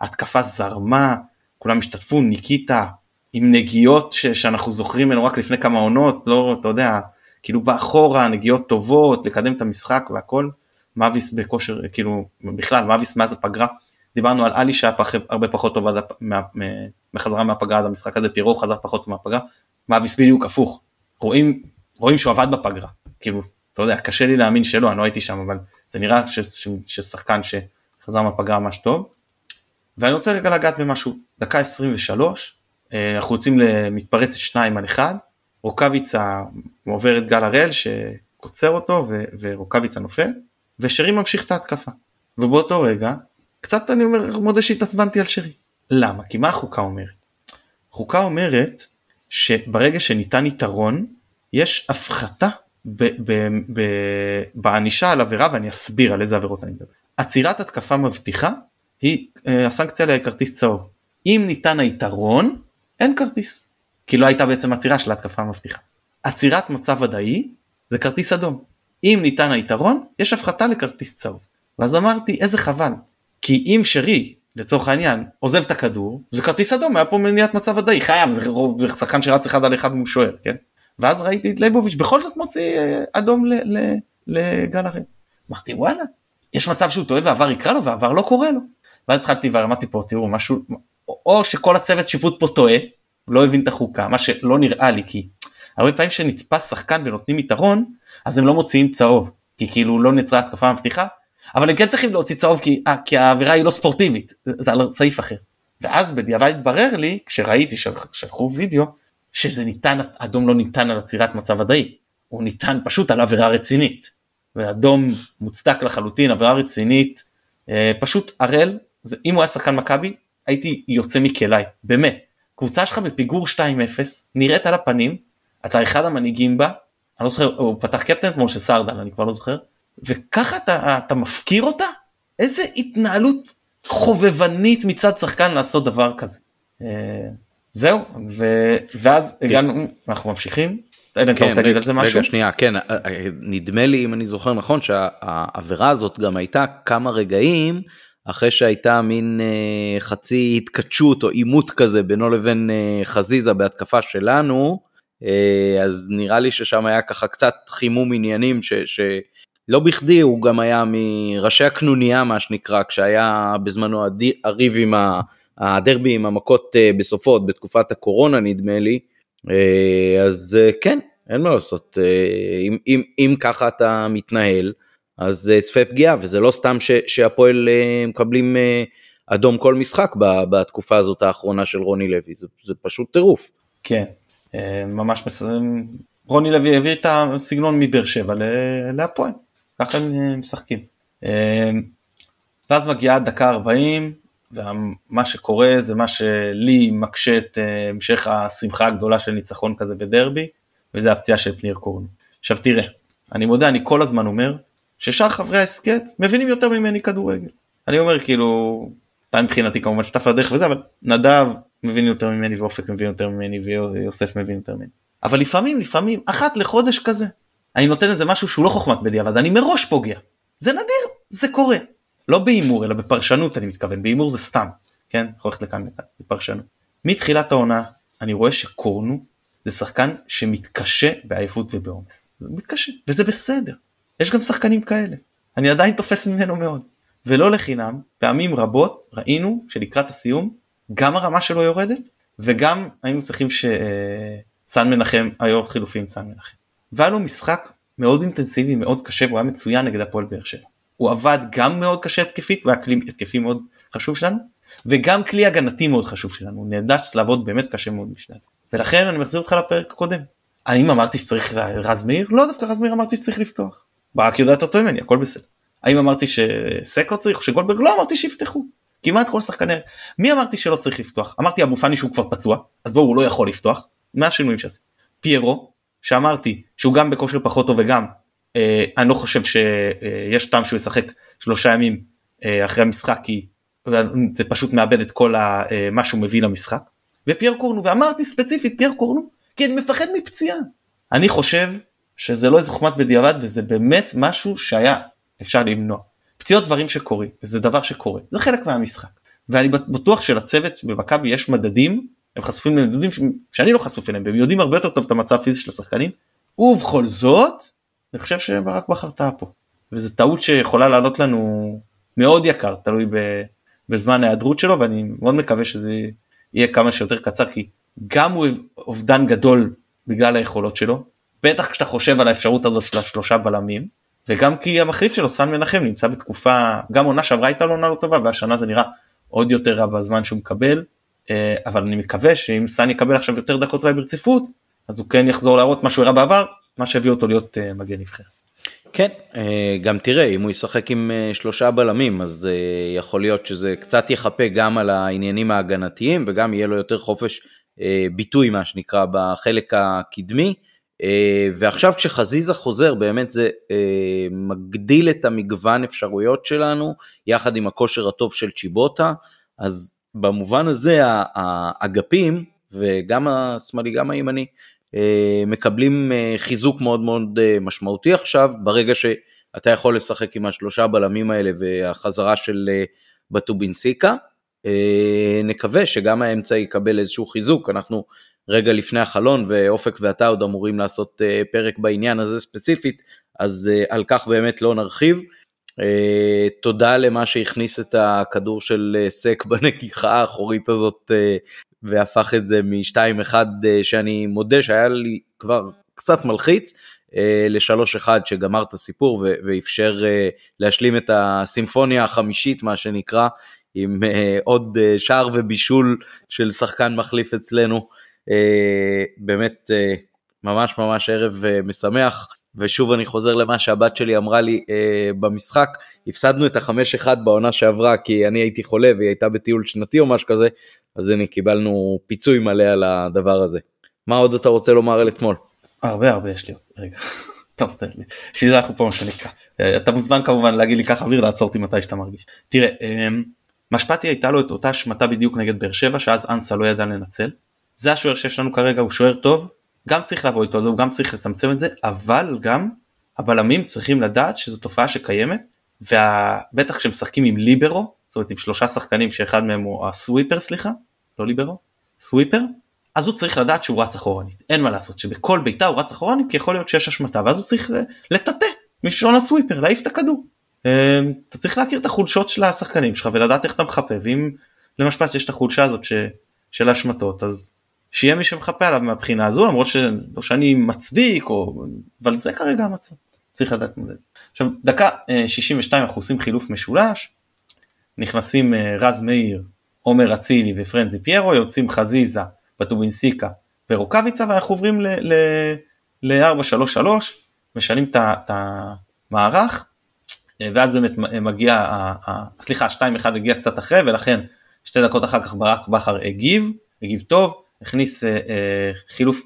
וההתקפה זרמה כולם השתתפו ניקיטה עם נגיעות ש- שאנחנו זוכרים ממנו רק לפני כמה עונות לא אתה יודע כאילו באחורה נגיעות טובות לקדם את המשחק והכל מאביס בכושר כאילו בכלל מאביס מאז הפגרה דיברנו על עלי שהיה פח, הרבה פחות טוב. מה... מחזרה מהפגרה עד המשחק הזה, פירו חזר פחות טוב מהפגרה, מאביס בדיוק הפוך. רואים, רואים שהוא עבד בפגרה, כאילו, אתה יודע, קשה לי להאמין שלא, אני לא הייתי שם, אבל זה נראה ש... ש... ששחקן שחזר מהפגרה ממש טוב. ואני רוצה רגע לגעת במשהו, דקה 23, אה, אנחנו יוצאים למתפרצת 2 על 1, רוקאביצה עובר את גל הראל שקוצר אותו. ורוקאביצה נופל, ושרי ממשיך את ההתקפה. ובאותו רגע קצת אני אומר, מודה שהתעצבנתי על שרי. למה? כי מה החוקה אומרת? החוקה אומרת שברגע שניתן יתרון, יש הפחתה בענישה על עבירה ואני אסביר על איזה עבירות אני מדבר. עצירת התקפה מבטיחה היא אה, הסנקציה לכרטיס צהוב. אם ניתן היתרון, אין כרטיס. כי לא הייתה בעצם עצירה של התקפה מבטיחה. עצירת מצב ודאי זה כרטיס אדום. אם ניתן היתרון, יש הפחתה לכרטיס צהוב. ואז אמרתי, איזה חבל, כי אם שרי לצורך העניין עוזב את הכדור זה כרטיס אדום היה פה מניעת מצב ודאי חייב זה שחקן שרץ אחד על אחד מול שוער כן ואז ראיתי את ליבוביץ' בכל זאת מוציא אה, אדום לגל הראל. אמרתי וואלה יש מצב שהוא טועה ועבר יקרא לו ועבר לא קורה לו. ואז התחלתי ואמרתי פה תראו משהו או שכל הצוות שיפוט פה טועה לא הבין את החוקה מה שלא נראה לי כי הרבה פעמים שנתפס שחקן ונותנים יתרון אז הם לא מוציאים צהוב כי כאילו לא נצרה התקפה מבטיחה אבל הם כן צריכים להוציא צהוב כי, 아, אה, כי העבירה היא לא ספורטיבית, זה על סעיף אחר. ואז בדיעבד התברר לי, כשראיתי שלחו וידאו, שזה ניתן, אדום לא ניתן על עצירת מצב ודאי, הוא ניתן פשוט על עבירה רצינית. ואדום מוצדק לחלוטין, עבירה רצינית, אה, פשוט הראל, אם הוא היה שחקן מכבי, הייתי יוצא מכליי, באמת. קבוצה שלך בפיגור 2-0, נראית על הפנים, אתה אחד המנהיגים בה, אני לא זוכר, הוא פתח קפטן כמו שסרדן, אני כבר לא זוכר, וככה אתה, אתה מפקיר אותה? איזה התנהלות חובבנית מצד שחקן לעשות דבר כזה. אה, זהו, ו... ואז כן. הגענו, אנחנו ממשיכים. אלא אם אתה רוצה להגיד על זה משהו? רגע שנייה, כן, אה, אה, נדמה לי אם אני זוכר נכון שהעבירה הזאת גם הייתה כמה רגעים אחרי שהייתה מין אה, חצי התכתשות או עימות כזה בינו לבין אה, חזיזה בהתקפה שלנו, אה, אז נראה לי ששם היה ככה קצת חימום עניינים ש, ש, לא בכדי הוא גם היה מראשי הקנוניה מה שנקרא כשהיה בזמנו הריב עם הדרבי עם המכות אה, בסופות בתקופת הקורונה נדמה לי אה, אז אה, כן אין מה לעשות אם, אם, אם ככה אתה מתנהל אז צפה פגיעה וזה לא סתם ש, שהפועל מקבלים אדום כל משחק בתקופה הזאת האחרונה של רוני לוי זה, זה פשוט טירוף. כן ממש מסיים רוני לוי הביא את הסגנון מבאר שבע להפועל. ככה הם אה, משחקים. אה, ואז מגיעה דקה 40 ומה שקורה זה מה שלי מקשה את אה, המשך השמחה הגדולה של ניצחון כזה בדרבי וזה הפציעה של פניר קורנו. עכשיו תראה, אני מודה, אני כל הזמן אומר ששאר חברי ההסכת מבינים יותר ממני כדורגל. אני אומר כאילו, אתה מבחינתי כמובן שותף לדרך וזה, אבל נדב מבין יותר ממני ואופק מבין יותר ממני ויוסף מבין יותר ממני. אבל לפעמים, לפעמים, אחת לחודש כזה, אני נותן לזה משהו שהוא לא חוכמת בדיעבד, אני מראש פוגע. זה נדיר, זה קורה. לא בהימור, אלא בפרשנות אני מתכוון, בהימור זה סתם, כן? יכול ללכת לכאן לכאן, בפרשנות. מתחילת העונה, אני רואה שקורנו זה שחקן שמתקשה בעייפות ובעומס. זה מתקשה, וזה בסדר. יש גם שחקנים כאלה. אני עדיין תופס ממנו מאוד. ולא לחינם, פעמים רבות ראינו שלקראת הסיום, גם הרמה שלו יורדת, וגם היינו צריכים שסן מנחם, היו חילופים סן מנחם. והיה לו משחק מאוד אינטנסיבי, מאוד קשה, והוא היה מצוין נגד הפועל באר שבע. הוא עבד גם מאוד קשה התקפית, והיה כלי התקפי מאוד חשוב שלנו, וגם כלי הגנתי מאוד חשוב שלנו, הוא נאלץ לעבוד באמת קשה מאוד בשני הזה. ולכן אני מחזיר אותך לפרק הקודם. האם אמרתי שצריך רז מאיר? לא דווקא רז מאיר אמרתי שצריך לפתוח. ברק יודע יותר טוב ממני, הכל בסדר. האם אמרתי שסק לא צריך או שגולדברג? לא אמרתי שיפתחו. כמעט כל שחקני... מי אמרתי שלא צריך לפתוח? אמרתי אבו פאני שהוא כבר פצוע, אז בואו הוא לא יכול לפתוח. מה השינויים שעשיתי? פיירו, שאמרתי שהוא גם בכושר פחות טוב וגם אה, אני לא חושב שיש טעם שהוא ישחק שלושה ימים אה, אחרי המשחק כי זה פשוט מאבד את כל ה, אה, מה שהוא מביא למשחק. ופייר קורנו ואמרתי ספציפית פייר קורנו כי אני מפחד מפציעה. אני חושב שזה לא איזה חוכמת בדיעבד וזה באמת משהו שהיה אפשר למנוע. פציעות דברים שקורים זה דבר שקורה זה חלק מהמשחק ואני בטוח שלצוות במכבי יש מדדים הם חשופים למדדים שאני לא חשוף אליהם והם יודעים הרבה יותר טוב את המצב הפיזי של השחקנים ובכל זאת אני חושב שברק בכר טעה פה. וזו טעות שיכולה לעלות לנו מאוד יקר תלוי ב, בזמן ההיעדרות שלו ואני מאוד מקווה שזה יהיה כמה שיותר קצר כי גם הוא אובדן גדול בגלל היכולות שלו. בטח כשאתה חושב על האפשרות הזאת של השלושה בלמים וגם כי המחליף שלו סן מנחם נמצא בתקופה גם עונה שעברה הייתה לו עונה לא טובה והשנה זה נראה עוד יותר רע בזמן שהוא מקבל אבל אני מקווה שאם סן יקבל עכשיו יותר דקות אולי ברציפות אז הוא כן יחזור להראות מה שהוא הראה בעבר מה שהביא אותו להיות אה, מגן נבחרת. כן, אה, גם תראה, אם הוא ישחק עם שלושה בלמים, אז יכול להיות שזה קצת יחפה גם על העניינים ההגנתיים, וגם יהיה לו יותר חופש ביטוי, מה שנקרא, בחלק הקדמי. ועכשיו כשחזיזה חוזר, באמת זה מגדיל את המגוון אפשרויות שלנו, יחד עם הכושר הטוב של צ'יבוטה, אז במובן הזה האגפים, וגם השמאלי גם הימני, אה, מקבלים אה, חיזוק מאוד מאוד אה, משמעותי עכשיו, ברגע שאתה יכול לשחק עם השלושה בלמים האלה והחזרה של בטובינסיקה. נקווה שגם האמצע יקבל איזשהו חיזוק, אנחנו רגע לפני החלון ואופק ואתה עוד אמורים לעשות פרק בעניין הזה ספציפית, אז על כך באמת לא נרחיב. Uh, תודה למה שהכניס את הכדור של סק בנגיחה האחורית הזאת והפך את זה מ-2-1 אה, שאני מודה שהיה לי כבר קצת מלחיץ אה, ל-3-1 שגמר את הסיפור ואפשר אה, להשלים את הסימפוניה החמישית מה שנקרא עם עוד שער ובישול של שחקן מחליף אצלנו. באמת ממש ממש ערב משמח ושוב אני חוזר למה שהבת שלי אמרה לי במשחק הפסדנו את החמש אחד בעונה שעברה כי אני הייתי חולה והיא הייתה בטיול שנתי או משהו כזה אז הנה קיבלנו פיצוי מלא על הדבר הזה. מה עוד אתה רוצה לומר על אתמול? הרבה הרבה יש לי רגע. טוב תן לי. בשביל זה אנחנו פה מה שנקרא. אה, אתה מוזמן כמובן להגיד לי ככה אוויר לעצור אותי מתי שאתה מרגיש. תראה אמ, משפטי הייתה לו את אותה השמטה בדיוק נגד באר שבע שאז אנסה לא ידע לנצל. זה השוער שיש לנו כרגע הוא שוער טוב גם צריך לבוא איתו הוא גם צריך לצמצם את זה אבל גם הבלמים צריכים לדעת שזו תופעה שקיימת ובטח כשמשחקים עם ליברו זאת אומרת עם שלושה שחקנים שאחד מהם הוא הסוויפר סליחה, לא ליברו, סוויפר, אז הוא צריך לדעת שהוא רץ אחורנית, אין מה לעשות שבכל בעיטה הוא רץ אחורנית כי יכול להיות שיש השמטה ואז הוא צריך לטאטא משלון הסוויפר, להעיף את הכדור. אמ, אתה צריך להכיר את החולשות של השחקנים שלך ולדעת איך אתה מחפה ואם למשפט יש את החולשה הזאת ש... של השמטות אז שיהיה מי שמחפה עליו מהבחינה הזו למרות שלא שאני מצדיק או אבל זה כרגע המצב. צריך לדעת מודד. עכשיו דקה 62 אה, אנחנו עושים חילוף משולש. נכנסים אה, רז מאיר, עומר אצילי ופרנזי פיירו, יוצאים חזיזה, בטובינסיקה ורוקאביצה ואנחנו עוברים ל-4-3-3, משנים את המערך אה, ואז באמת מגיע, סליחה 2-1 הגיע קצת אחרי ולכן שתי דקות אחר כך ברק בכר הגיב, הגיב טוב, הכניס אה, חילוף,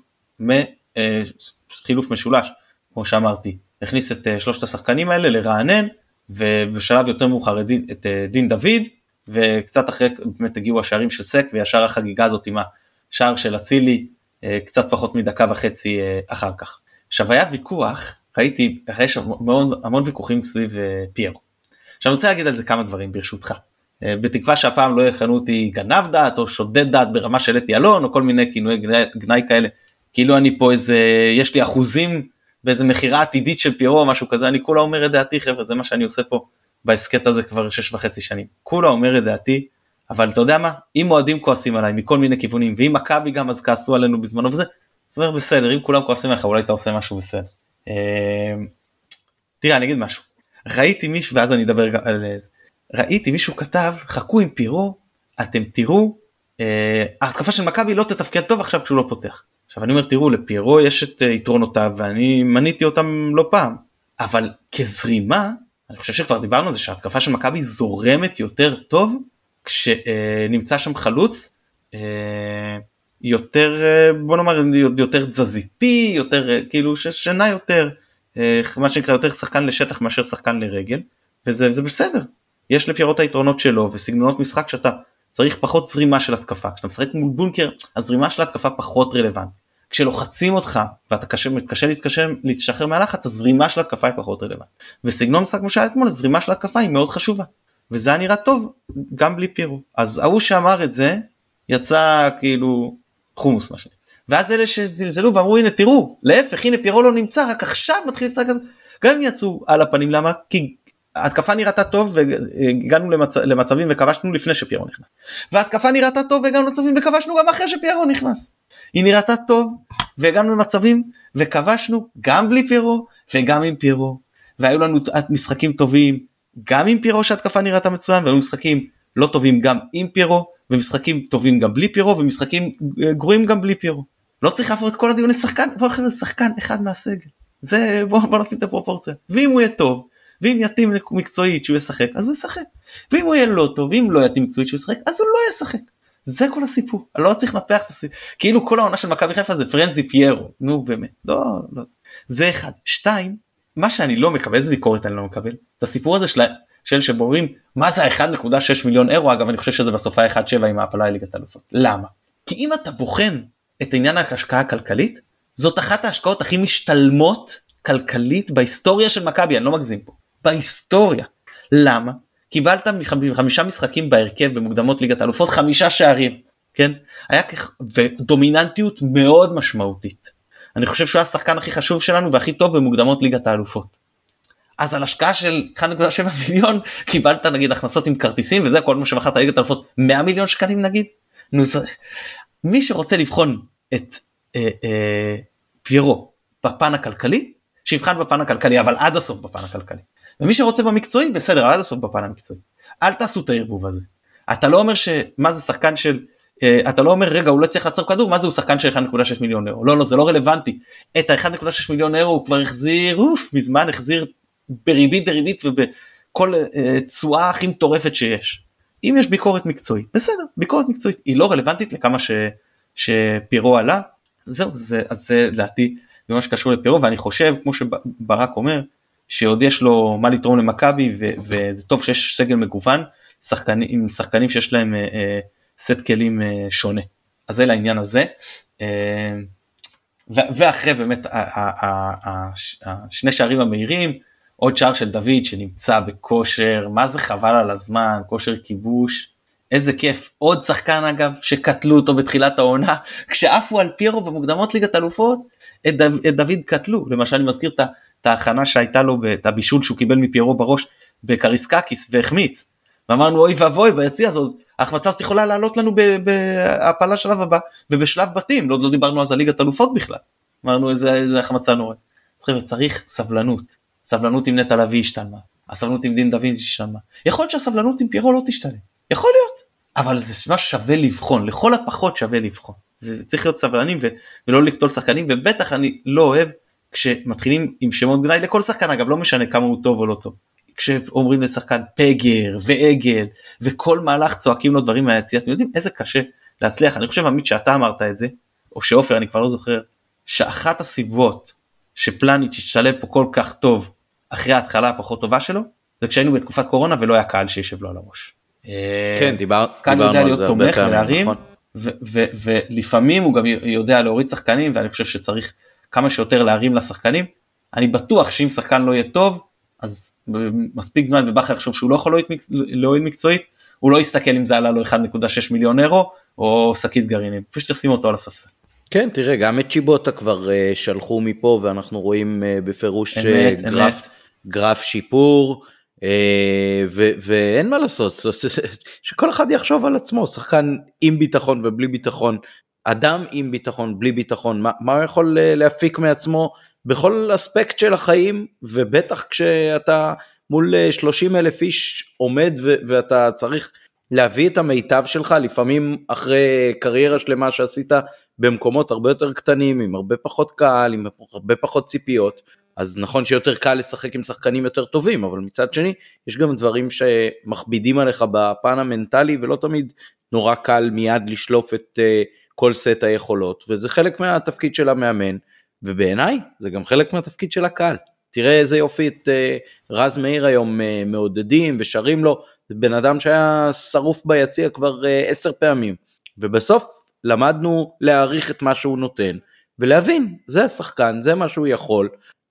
חילוף משולש כמו שאמרתי, הכניס את שלושת השחקנים האלה לרענן ובשלב יותר מאוחר את דין, את דין דוד, וקצת אחרי באמת הגיעו השערים של סק וישר החגיגה הזאת עם השער של אצילי קצת פחות מדקה וחצי אחר כך. עכשיו היה ויכוח, ראיתי, יש המון, המון ויכוחים סביב פיירו. עכשיו אני רוצה להגיד על זה כמה דברים ברשותך. בתקווה שהפעם לא יכנו אותי גנב דעת או שודד דעת ברמה של אתי אלון או כל מיני כינויי גנאי כאלה. כאילו אני פה איזה יש לי אחוזים באיזה מכירה עתידית של פירו או משהו כזה אני כולה אומר את דעתי חבר'ה זה מה שאני עושה פה בהסכת הזה כבר שש וחצי שנים. כולה אומר את דעתי אבל אתה יודע מה? אם אוהדים כועסים עליי מכל מיני כיוונים ואם מכבי גם אז כעסו עלינו בזמנו וזה זאת אומרת בסדר אם כולם כועסים עליך אולי אתה עושה משהו בסדר. אמ, תראה אני אגיד משהו. ראיתי מישהו ואז אני אדבר על זה ראיתי מישהו כתב חכו עם פירו אתם תראו אה, ההתקפה של מכבי לא תתפקד טוב עכשיו כשהוא לא פותח. עכשיו אני אומר תראו לפיירו יש את אה, יתרונותיו ואני מניתי אותם לא פעם אבל כזרימה אני חושב שכבר דיברנו על זה שההתקפה של מכבי זורמת יותר טוב כשנמצא שם חלוץ אה, יותר בוא נאמר יותר תזזיתי יותר כאילו ששינה יותר מה שנקרא יותר שחקן לשטח מאשר שחקן לרגל וזה בסדר יש לפיירו את היתרונות שלו וסגנונות משחק שאתה צריך פחות זרימה של התקפה. כשאתה משחק מול בונקר, הזרימה של התקפה פחות רלוונטית. כשלוחצים אותך ואתה קשה, מתקשה להתקשר, להשתחרר מהלחץ, הזרימה של התקפה היא פחות רלוונטית. וסגנון משחק כמו שהיה אתמול, הזרימה של התקפה היא מאוד חשובה. וזה היה נראה טוב גם בלי פירו. אז ההוא שאמר את זה, יצא כאילו חומוס מה שנקרא. ואז אלה שזלזלו ואמרו הנה תראו, להפך הנה פירו לא נמצא, רק עכשיו מתחיל לשחק כזה. גם יצאו על הפנים, למה? כי ההתקפה נראתה טוב והגענו למצ... למצבים וכבשנו לפני שפיירו נכנס. וההתקפה נראתה טוב והגענו למצבים וכבשנו גם אחרי שפיירו נכנס. היא נראתה טוב והגענו למצבים וכבשנו גם בלי פיירו וגם עם פיירו. והיו לנו משחקים טובים גם עם פיירו שההתקפה נראתה מצוין והיו משחקים לא טובים גם עם פיירו ומשחקים טובים גם בלי פיירו ומשחקים גרועים גם בלי פיירו. לא צריך להפוך את כל הדיון לשחקן, בוא נלך לשחקן אחד מהסגל. זה בוא, בוא נשים את הפרופורציה. ואם הוא יהיה טוב ואם יתאים מקצועית שהוא ישחק אז הוא ישחק. ואם הוא יהיה לא טוב ואם לא יתאים מקצועית שהוא ישחק אז הוא לא ישחק. זה כל הסיפור. אני לא צריך לנפח את הסיפור. כאילו כל העונה של מכבי חיפה זה פרנזי פיירו. נו באמת. לא לא. זה אחד. שתיים מה שאני לא מקבל איזה ביקורת אני לא מקבל זה הסיפור הזה של של שבורים מה זה ה-1.6 מיליון אירו אגב אני חושב שזה בסופה 1.7 עם העפלה לליגת אלופות. למה? כי אם אתה בוחן את עניין ההשקעה הכלכלית זאת אחת ההשקעות הכי משתלמות כלכלית בהיסטוריה של מכבי אני לא מגזים פה בהיסטוריה. למה? קיבלת חמישה משחקים בהרכב במוקדמות ליגת האלופות חמישה שערים, כן? היה כ... ודומיננטיות מאוד משמעותית. אני חושב שהוא השחקן הכי חשוב שלנו והכי טוב במוקדמות ליגת האלופות. אז על השקעה של 1.7 מיליון קיבלת נגיד הכנסות עם כרטיסים וזה כל מה שמכרת ליגת האלופות 100 מיליון שקלים נגיד. נו, זה... מי שרוצה לבחון את אה, אה, פיירו בפן הכלכלי שיבחן בפן הכלכלי אבל עד הסוף בפן הכלכלי. ומי שרוצה במקצועי בסדר עד הסוף בפן המקצועי. אל תעשו את הערבוב הזה. אתה לא אומר שמה זה שחקן של אה, אתה לא אומר רגע הוא לא צריך לעצור כדור מה זה הוא שחקן של 1.6 מיליון אירו לא לא זה לא רלוונטי את ה-1.6 מיליון אירו הוא כבר החזיר אוף מזמן החזיר בריבית דריבית ובכל אה, תשואה uh, הכי מטורפת שיש. אם יש ביקורת מקצועית בסדר ביקורת מקצועית היא לא רלוונטית לכמה ש, שפירו עלה זהו זה אז זה לדעתי במה שקשור לפירו ואני חושב כמו שברק אומר שעוד יש לו מה לתרום למכבי וזה טוב שיש סגל מגוון שחקנים, עם שחקנים שיש להם אה, אה, סט כלים אה, שונה. אז זה לעניין הזה. אה, ואחרי באמת השני שערים המהירים, עוד שער של דוד שנמצא בכושר, מה זה חבל על הזמן, כושר כיבוש, איזה כיף. עוד שחקן אגב שקטלו אותו בתחילת העונה, כשעפו על פיירו במוקדמות ליגת אלופות, את, דו, את דוד קטלו. למשל אני מזכיר את את ההכנה שהייתה לו, את הבישול שהוא קיבל מפיירו בראש בקראיסקקיס והחמיץ. ואמרנו אוי ואבוי ביציע הזאת ההחמצה הזאת יכולה לעלות לנו בהפלה שלב הבא ובשלב בתים לא, לא דיברנו אז על ליגת אלופות בכלל. אמרנו איזה, איזה החמצה נוראית. צריך, צריך סבלנות סבלנות עם נטע לביא השתלמה הסבלנות עם דין דוד השתלמה יכול להיות שהסבלנות עם פיירו לא תשתלם יכול להיות אבל זה מה שווה לבחון לכל הפחות שווה לבחון. צריך להיות סבלנים ולא לקטול שחקנים ובטח אני לא אוהב כשמתחילים עם שמות גנאי לכל שחקן אגב לא משנה כמה הוא טוב או לא טוב. כשאומרים לשחקן פגר ועגל וכל מהלך צועקים לו דברים מהיציאה אתם יודעים איזה קשה להצליח אני חושב עמית שאתה אמרת את זה או שעופר אני כבר לא זוכר שאחת הסיבות שפלניץ' השתלב פה כל כך טוב אחרי ההתחלה הפחות טובה שלו זה כשהיינו בתקופת קורונה ולא היה קהל שישב לו על הראש. כן, דיבר, דיברנו יודע להיות תומך ולהרים, נכון. ולפעמים הוא גם יודע להוריד שחקנים ואני חושב שצריך כמה שיותר להרים לשחקנים. אני בטוח שאם שחקן לא יהיה טוב, אז מספיק זמן ובכר יחשוב שהוא לא יכול להועיל מקצועית, הוא לא יסתכל אם זה עלה לו 1.6 מיליון אירו או שקית גרעינים, פשוט תשים אותו על הספסל. כן, תראה, גם את צ'יבוטה כבר uh, שלחו מפה ואנחנו רואים uh, בפירוש אמת, uh, גרף, אמת. גרף שיפור. ו- ואין מה לעשות, שכל אחד יחשוב על עצמו, שחקן עם ביטחון ובלי ביטחון, אדם עם ביטחון, בלי ביטחון, מה, מה הוא יכול להפיק מעצמו בכל אספקט של החיים, ובטח כשאתה מול 30 אלף איש עומד ו- ואתה צריך להביא את המיטב שלך, לפעמים אחרי קריירה שלמה שעשית במקומות הרבה יותר קטנים, עם הרבה פחות קהל, עם הרבה פחות ציפיות, אז נכון שיותר קל לשחק עם שחקנים יותר טובים, אבל מצד שני, יש גם דברים שמכבידים עליך בפן המנטלי, ולא תמיד נורא קל מיד לשלוף את uh, כל סט היכולות, וזה חלק מהתפקיד של המאמן, ובעיניי זה גם חלק מהתפקיד של הקהל. תראה איזה יופי את uh, רז מאיר היום uh, מעודדים ושרים לו, בן אדם שהיה שרוף ביציע כבר uh, עשר פעמים, ובסוף למדנו להעריך את מה שהוא נותן, ולהבין, זה השחקן, זה מה שהוא יכול.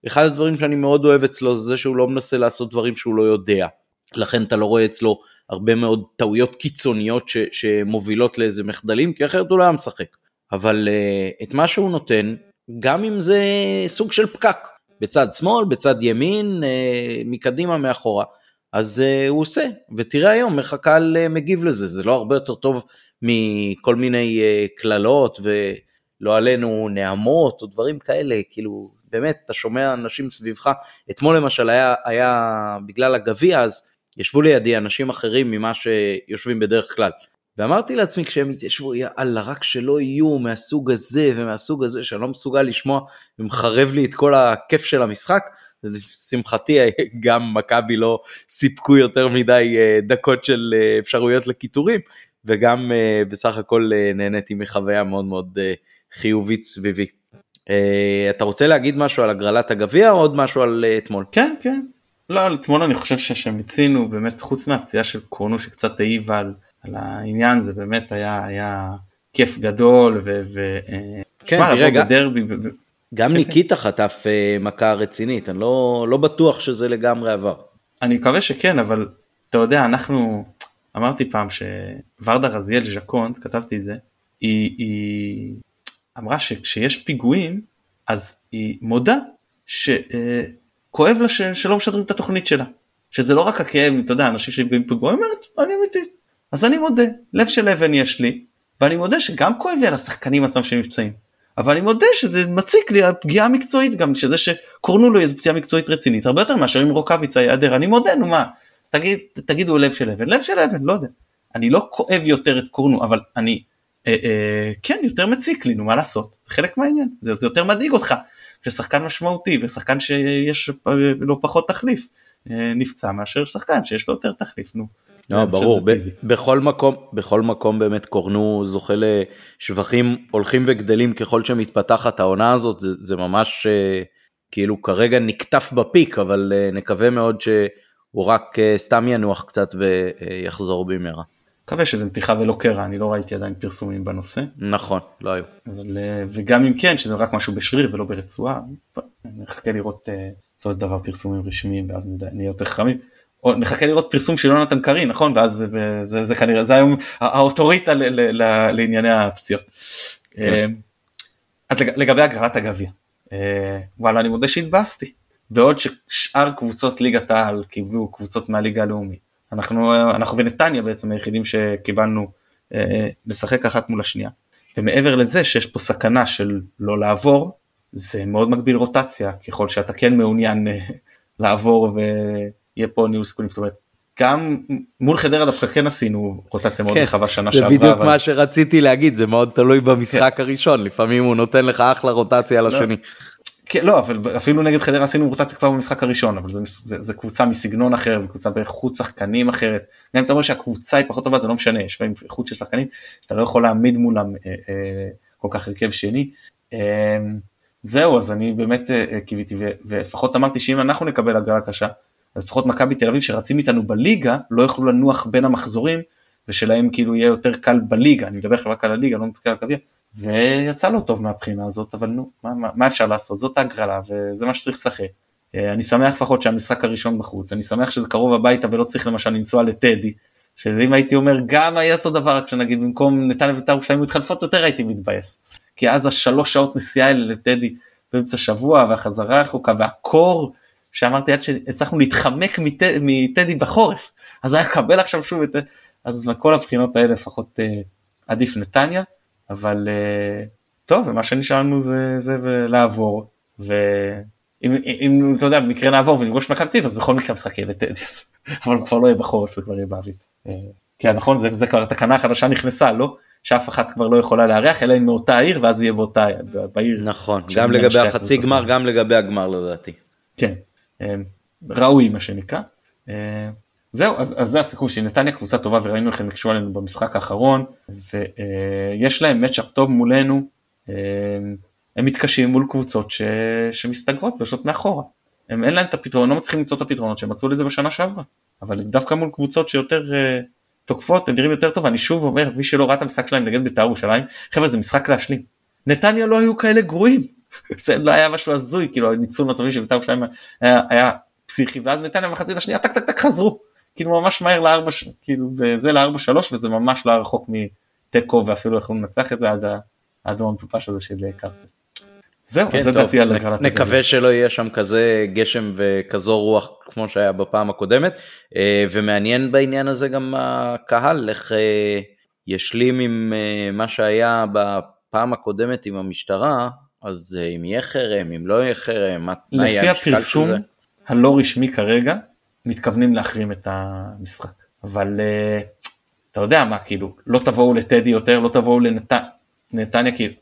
אחד הדברים שאני מאוד אוהב אצלו זה שהוא לא מנסה לעשות דברים שהוא לא יודע. לכן אתה לא רואה אצלו הרבה מאוד טעויות קיצוניות ש, שמובילות לאיזה מחדלים, כי אחרת הוא לא היה משחק. אבל uh, את מה שהוא נותן, גם אם זה סוג של פקק, בצד שמאל, בצד ימין, uh, מקדימה, מאחורה, אז uh, הוא עושה. ותראה היום איך הקהל uh, מגיב לזה, זה לא הרבה יותר טוב מכל מיני uh, קללות ולא עלינו נעמות או דברים כאלה, כאילו באמת אתה שומע אנשים סביבך, אתמול למשל היה, היה בגלל הגביע אז ישבו לידי אנשים אחרים ממה שיושבים בדרך כלל. ואמרתי לעצמי כשהם התיישבו, יאללה, רק שלא יהיו מהסוג הזה ומהסוג הזה שאני לא מסוגל לשמוע ומחרב לי את כל הכיף של המשחק. לשמחתי גם מכבי לא סיפקו יותר מדי אה, דקות של אה, אפשרויות לקיטורים, וגם uh, בסך הכל נהניתי מחוויה מאוד מאוד חיובית סביבי. אתה רוצה להגיד משהו על הגרלת הגביע או עוד משהו על אתמול? כן כן. לא, על אתמול אני חושב שמיצינו באמת חוץ מהפציעה של קורנו שקצת העיבה על, על העניין זה באמת היה היה כיף גדול ו... ו כן, שמה, תראה, גם, בדרבי, גם כן, ניקיטה כן. חטף uh, מכה רצינית, אני לא, לא בטוח שזה לגמרי עבר. אני מקווה שכן, אבל אתה יודע, אנחנו, אמרתי פעם שוורדה רזיאל ז'קונט, כתבתי את זה, היא, היא אמרה שכשיש פיגועים אז היא מודה שכואב אה, לה ש, שלא משדרים את התוכנית שלה. שזה לא רק הכאב, אתה יודע, אנשים שנפגעים פיגועים, אומרת, אני אמיתי. אז אני מודה, לב של אבן יש לי, ואני מודה שגם כואב לי על השחקנים עצמם שנפצעים. אבל אני מודה שזה מציק לי הפגיעה המקצועית גם, שזה שקורנו לו איזו פציעה מקצועית רצינית, הרבה יותר מאשר אם רוקאביצה ייעדר, אני מודה, נו מה, תגיד, תגידו לב של אבן, לב של אבן, לא יודע. אני לא כואב יותר את קורנו, אבל אני, אה, אה, כן, יותר מציק לי, נו מה לעשות, זה חלק מהעניין, זה, זה יותר מדאיג אותך. כששחקן משמעותי ושחקן שיש אה, לא פחות תחליף אה, נפצע מאשר שחקן שיש לו יותר תחליף, נו. לא, ברור, ב- בכל מקום, בכל מקום באמת קורנו זוכה לשבחים הולכים וגדלים ככל שמתפתחת העונה הזאת, זה, זה ממש אה, כאילו כרגע נקטף בפיק, אבל נקווה מאוד ש... הוא רק סתם ינוח קצת ויחזור במהרה. מקווה שזה מתיחה ולא קרע, אני לא ראיתי עדיין פרסומים בנושא. נכון, לא היו. אבל, אה, וגם אם כן, שזה רק משהו בשריר ולא ברצועה, נחכה לראות אה, בסופו של דבר פרסומים רשמיים ואז נהיה יותר חכמים. או נחכה לראות פרסום של יונתן קרי, נכון? ואז זה, זה, זה כנראה, זה היום האוטוריטה ל, ל, ל, לענייני הפציעות. כן. אז לגבי הגרלת הגביע, וואלה אני מודה שהתבאסתי. בעוד ששאר קבוצות ליגת העל קיבלו קבוצות מהליגה הלאומית. אנחנו, אנחנו ונתניה בעצם היחידים שקיבלנו אה, לשחק אחת מול השנייה. ומעבר לזה שיש פה סכנה של לא לעבור, זה מאוד מגביל רוטציה, ככל שאתה כן מעוניין אה, לעבור ויהיה פה ניהול סיכונים. זאת אומרת, גם מול חדרה דווקא כן עשינו רוטציה מאוד כן, רחבה שנה שעברה. זה בדיוק אבל... מה שרציתי להגיד, זה מאוד תלוי במשחק כן. הראשון, לפעמים הוא נותן לך אחלה רוטציה על לא, השני. כן, לא, אבל אפילו נגד חדרה עשינו רוטציה כבר במשחק הראשון, אבל זה קבוצה מסגנון אחר, וקבוצה באיכות שחקנים אחרת. גם אם אתה אומר שהקבוצה היא פחות טובה, זה לא משנה, יש להם איכות של שחקנים, שאתה לא יכול להעמיד מולם אה, אה, כל כך הרכב שני. אה, זהו, אז אני באמת אה, קיוויתי, ולפחות אמרתי שאם אנחנו נקבל הגרלה קשה, אז לפחות מכבי תל אביב שרצים איתנו בליגה לא יוכלו לנוח בין המחזורים ושלהם כאילו יהיה יותר קל בליגה אני מדבר רק על הליגה לא מתקל על גביע ויצא לו טוב מהבחינה הזאת אבל נו מה, מה, מה אפשר לעשות זאת ההגרלה וזה מה שצריך לשחק. אה, אני שמח לפחות שהמשחק הראשון בחוץ אני שמח שזה קרוב הביתה ולא צריך למשל לנסוע לטדי שזה אם הייתי אומר גם היה אותו דבר רק שנגיד במקום נתניה ובית"ר ירושלים מתחלפות יותר הייתי מתבאס. כי אז השלוש שעות נסיעה האלה לטדי באמצע שבוע והחזרה רחוקה והקור שאמרתי עד שהצלחנו להתחמק מט, מטדי בחורף אז היה לקבל עכשיו שוב את אז מכל הבחינות האלה לפחות אה, עדיף נתניה אבל אה, טוב ומה שנשאר לנו זה זה לעבור ואם אם, אתה יודע במקרה נעבור ונפגוש מכבי תל אז בכל מקרה המשחק יהיה לטדי אבל הוא כבר לא יהיה בחורף זה כבר יהיה באביב. אה, כן נכון זה, זה כבר התקנה החדשה נכנסה לא שאף אחת כבר לא יכולה לארח אלא אם מאותה עיר ואז יהיה באותה בעיר. נכון גם לגבי החצי גמר גם לגבי הגמר לדעתי. כן ראוי מה שנקרא. זהו, אז, אז זה הסיכוי שנתניה קבוצה טובה וראינו איך הם הקשו עלינו במשחק האחרון ויש להם מצ'אפ טוב מולנו, הם מתקשים מול קבוצות ש, שמסתגרות ויושבות מאחורה. הם אין להם את הפתרון, לא מצליחים למצוא את הפתרונות שהם מצאו לזה בשנה שעברה, אבל דווקא מול קבוצות שיותר uh, תוקפות הם נראים יותר טוב, אני שוב אומר, מי שלא ראה את המשחק שלהם נגד בית"ר ירושלים, חבר'ה זה משחק להשלים. נתניה לא היו כאלה גרועים, זה לא היה משהו הזוי, כאילו ניצול מצבים של בית"ר ירושלים היה, היה פסיכי, ואז נתניה במחצית השנייה טק טק טק חזרו. כאילו ממש מהר לארבע, כאילו וזה לארבע שלוש וזה ממש לא רחוק מתיקו ואפילו יכולנו לנצח את זה עד האדום המטופש הזה של קרצב. זהו, כן, זה דעתי על הגרלת נקווה שלא יהיה שם כזה גשם וכזו רוח כמו שהיה בפעם הקודמת אה, ומעניין בעניין הזה גם הקהל איך אה, ישלים עם אה, מה שהיה בפעם הקודמת עם המשטרה אז אם יהיה חרם אם לא יהיה חרם מה יהיה לפי הפרסום הלא רשמי כרגע מתכוונים להחרים את המשחק. אבל uh, אתה יודע מה, כאילו, לא תבואו לטדי יותר, לא תבואו לנתניה, כי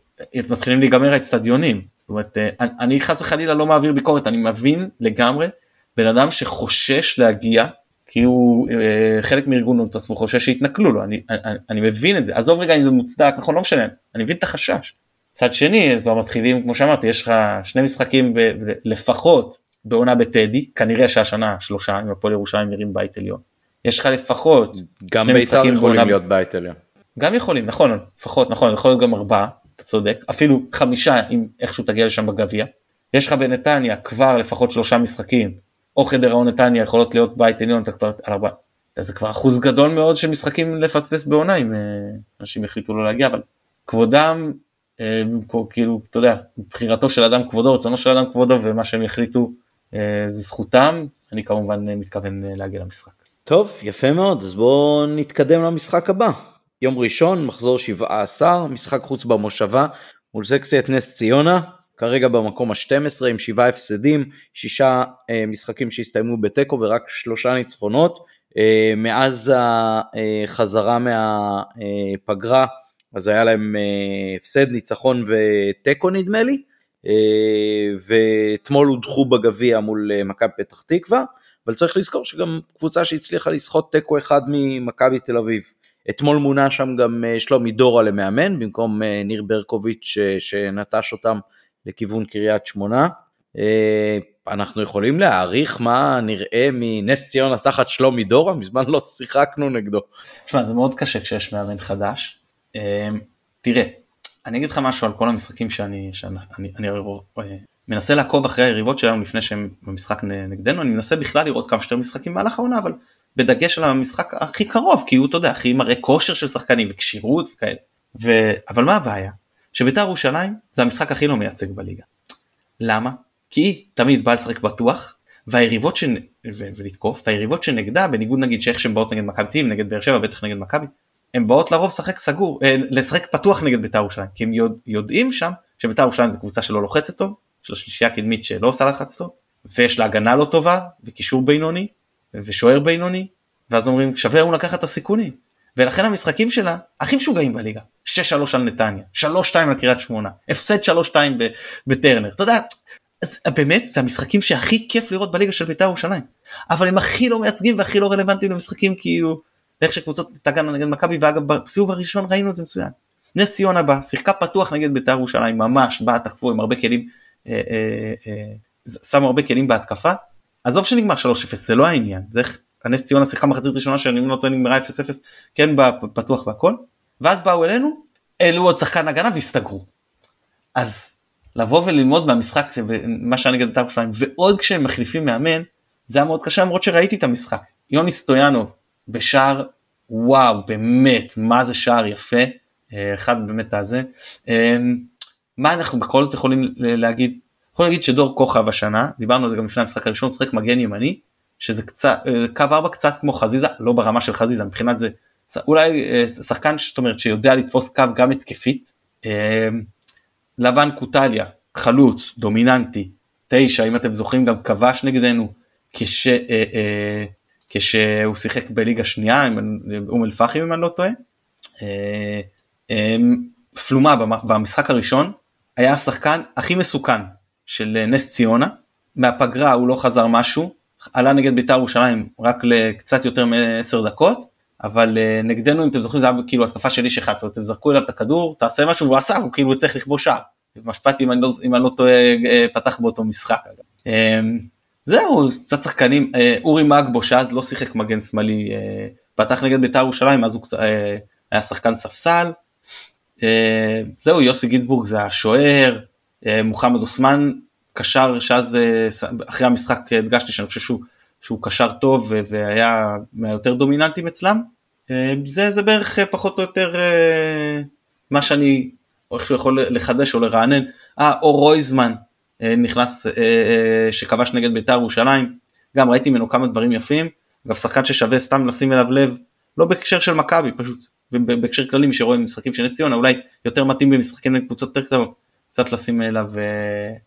מתחילים להיגמר האצטדיונים. זאת אומרת, uh, אני חס וחלילה לא מעביר ביקורת, אני מבין לגמרי בן אדם שחושש להגיע, כי הוא uh, חלק מארגון את עצמו חושש שיתנכלו לו, אני, אני, אני מבין את זה, עזוב רגע אם זה מוצדק, נכון, לא משנה, אני מבין את החשש. מצד שני, כבר מתחילים, כמו שאמרתי, יש לך שני משחקים לפחות בעונה בטדי, כנראה שהשנה שלושה, אם הפועל ירושלים נראים בית עליון. יש לך לפחות גם בית"ר יכולים. להיות בית עליון. גם יכולים, נכון, לפחות, נכון, יכול להיות גם ארבעה, אתה צודק, אפילו חמישה אם איכשהו תגיע לשם בגביע. יש לך בנתניה כבר לפחות שלושה משחקים, או חדר האון נתניה יכולות להיות בית עליון, אתה כבר על ארבעה. זה כבר אחוז גדול מאוד של משחקים לפספס בעונה אם אה, אנשים החליטו לא להגיע, אבל כבודם, אה, כאילו, אתה יודע, בחירתו של אדם כבודו, רצונו של אדם כבודו, ומה שהם יחליטו אה, זה זכותם, אני כמובן אה, מתכוון אה, להגיע למשחק. טוב, יפה מאוד, אז בואו נתקדם למשחק הבא. יום ראשון, מחזור 17, משחק חוץ במושבה, מול סקסיית נס ציונה, כרגע במקום ה-12 עם שבעה הפסדים, שישה אה, משחקים שהסתיימו בתיקו ורק שלושה ניצחונות. אה, מאז החזרה מהפגרה, אז היה להם אה, הפסד, ניצחון ותיקו נדמה לי. אה, ואתמול הודחו בגביע מול אה, מכבי פתח תקווה, אבל צריך לזכור שגם קבוצה שהצליחה לסחוט תיקו אחד ממכבי תל אביב. אתמול מונה שם גם אה, שלומי דורה למאמן במקום ניר ברקוביץ' שנטש אותם לכיוון קריית שמונה. אנחנו יכולים להעריך מה נראה מנס ציונה תחת שלומי דורה? מזמן לא שיחקנו נגדו. תשמע, זה מאוד קשה כשיש מאמן חדש. תראה, אני אגיד לך משהו על כל המשחקים שאני, שאני אני, אני אה, מנסה לעקוב אחרי היריבות שלנו לפני שהם במשחק נגדנו, אני מנסה בכלל לראות כמה שיותר משחקים במהלך העונה, אבל בדגש על המשחק הכי קרוב, כי הוא, אתה יודע, הכי מראה כושר של שחקנים וכשירות וכאלה. ו... אבל מה הבעיה? שבית"ר ירושלים זה המשחק הכי לא מייצג בליגה. למה? כי היא תמיד באה לשחק בטוח, והיריבות ש... ו... ולתקוף, והיריבות שנגדה, בניגוד נגיד שאיך שהן באות נגד מכבי תל נגד באר שבע, בטח נגד מכבי, הן באות לרוב לשחק סגור, אה, לשחק פתוח נגד בית"ר ירושלים, כי הם יודע, יודעים שם שבית"ר ירושלים זו קבוצה שלא לוחצת טוב, יש לה שלישייה קדמית שלא עושה לחץ טוב, ויש לה הגנה לא טובה, וקישור בינוני, ושוער בינוני, ואז אומרים שווה לנו לקחת את הסיכונים. ולכן המשחקים שלה הכי משוגעים בליגה, 6-3 על נתניה, 3-2 על קריית שמונה, הפסד 3-2 בטרנר, אתה יודע, באמת זה המשחקים שהכי כיף לראות בליגה של בית"ר ירושלים, אבל הם הכי לא מייצגים והכי לא רלוונטיים למשחקים כאילו לאיך שקבוצות תגענה נגד מכבי ואגב בסיבוב הראשון ראינו את זה מצוין. נס ציונה בא, שיחקה פתוח נגד בית"ר ירושלים ממש, באה תקפו עם הרבה כלים, אה, אה, אה, שמו הרבה כלים בהתקפה, עזוב שנגמר 3-0 זה לא העניין זה איך הנס ציונה שיחקה מחצית ראשונה שאני לא טועה נגמרה 0-0 כן פתוח והכל ואז באו אלינו העלו עוד שחקן הגנה והסתגרו. אז לבוא וללמוד מהמשחק מה שהיה נגד בית"ר ירושלים ועוד כשהם מחליפים מאמן זה היה מאוד קשה למרות שראיתי את המשחק יוני סטויאנוב בשער וואו באמת מה זה שער יפה. אה, אחד באמת הזה. אה, מה אנחנו בכל זאת יכולים להגיד? יכולים להגיד שדור כוכב השנה דיברנו על זה גם לפני המשחק הראשון הוא מגן ימני שזה קצת אה, קו 4 קצת כמו חזיזה לא ברמה של חזיזה מבחינת זה אולי שחקן זאת אומרת שיודע לתפוס קו גם התקפית. לבן קוטליה חלוץ דומיננטי תשע אם אתם זוכרים גם כבש נגדנו כש, כשהוא שיחק בליגה שנייה עם אום אל פחים אם אני לא טועה. אה, אה, פלומה במשחק הראשון היה השחקן הכי מסוכן של נס ציונה מהפגרה הוא לא חזר משהו עלה נגד בית"ר ירושלים רק לקצת יותר מ-10 דקות אבל נגדנו אם אתם זוכרים זה היה כאילו התקפה של איש אחד, זאת אומרת אתם זרקו אליו את הכדור, תעשה משהו והוא עשה, הוא כאילו צריך לכבוש שער. משפטי אם אני לא, אם אני לא טועה אה, פתח באותו משחק. זהו, קצת שחקנים, uh, אורי מאגבו שאז לא שיחק מגן שמאלי, uh, פתח נגד בית"ר ירושלים אז הוא uh, היה שחקן ספסל. זהו, יוסי גינזבורג זה השוער, מוחמד אוסמן קשר שאז אחרי המשחק הדגשתי שאני חושב שהוא שהוא קשר טוב והיה מהיותר דומיננטים אצלם. אה, זה, זה בערך אה, פחות או יותר אה, מה שאני איכשהו יכול לחדש או לרענן. אה, אור רויזמן נכנס, שכבש נגד בית"ר ירושלים, גם ראיתי ממנו כמה דברים יפים. אגב שחקן ששווה סתם לשים אליו לב, לא בהקשר של מכבי, פשוט בהקשר כללי מי שרואה משחקים של נס ציונה, אולי יותר מתאים במשחקים לקבוצות יותר קטנות, קצת לשים אליו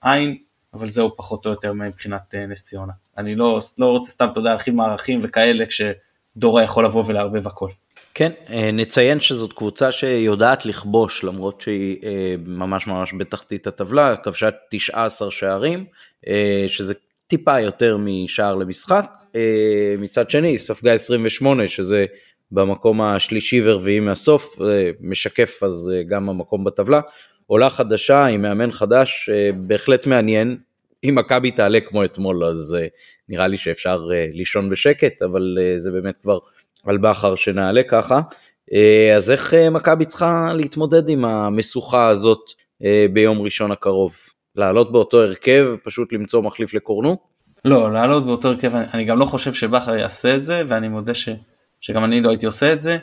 עין. אבל זהו פחות או יותר מבחינת אה, נס ציונה. אני לא, לא רוצה סתם, אתה יודע, להכין מערכים וכאלה כשדורה יכול לבוא ולערבב הכל. כן, אה, נציין שזאת קבוצה שיודעת לכבוש למרות שהיא אה, ממש ממש בתחתית הטבלה, כבשה 19 שערים, שזה טיפה יותר משער למשחק. מצד שני, ספגה 28 שזה במקום השלישי ורביעי מהסוף, משקף אז גם המקום בטבלה. עולה חדשה עם מאמן חדש, בהחלט מעניין, אם מכבי תעלה כמו אתמול אז נראה לי שאפשר לישון בשקט אבל זה באמת כבר על בכר שנעלה ככה. Uh, אז איך uh, מכבי צריכה להתמודד עם המשוכה הזאת uh, ביום ראשון הקרוב? לעלות באותו הרכב פשוט למצוא מחליף לקורנו? לא לעלות באותו הרכב אני, אני גם לא חושב שבכר יעשה את זה ואני מודה ש, שגם אני לא הייתי עושה את זה.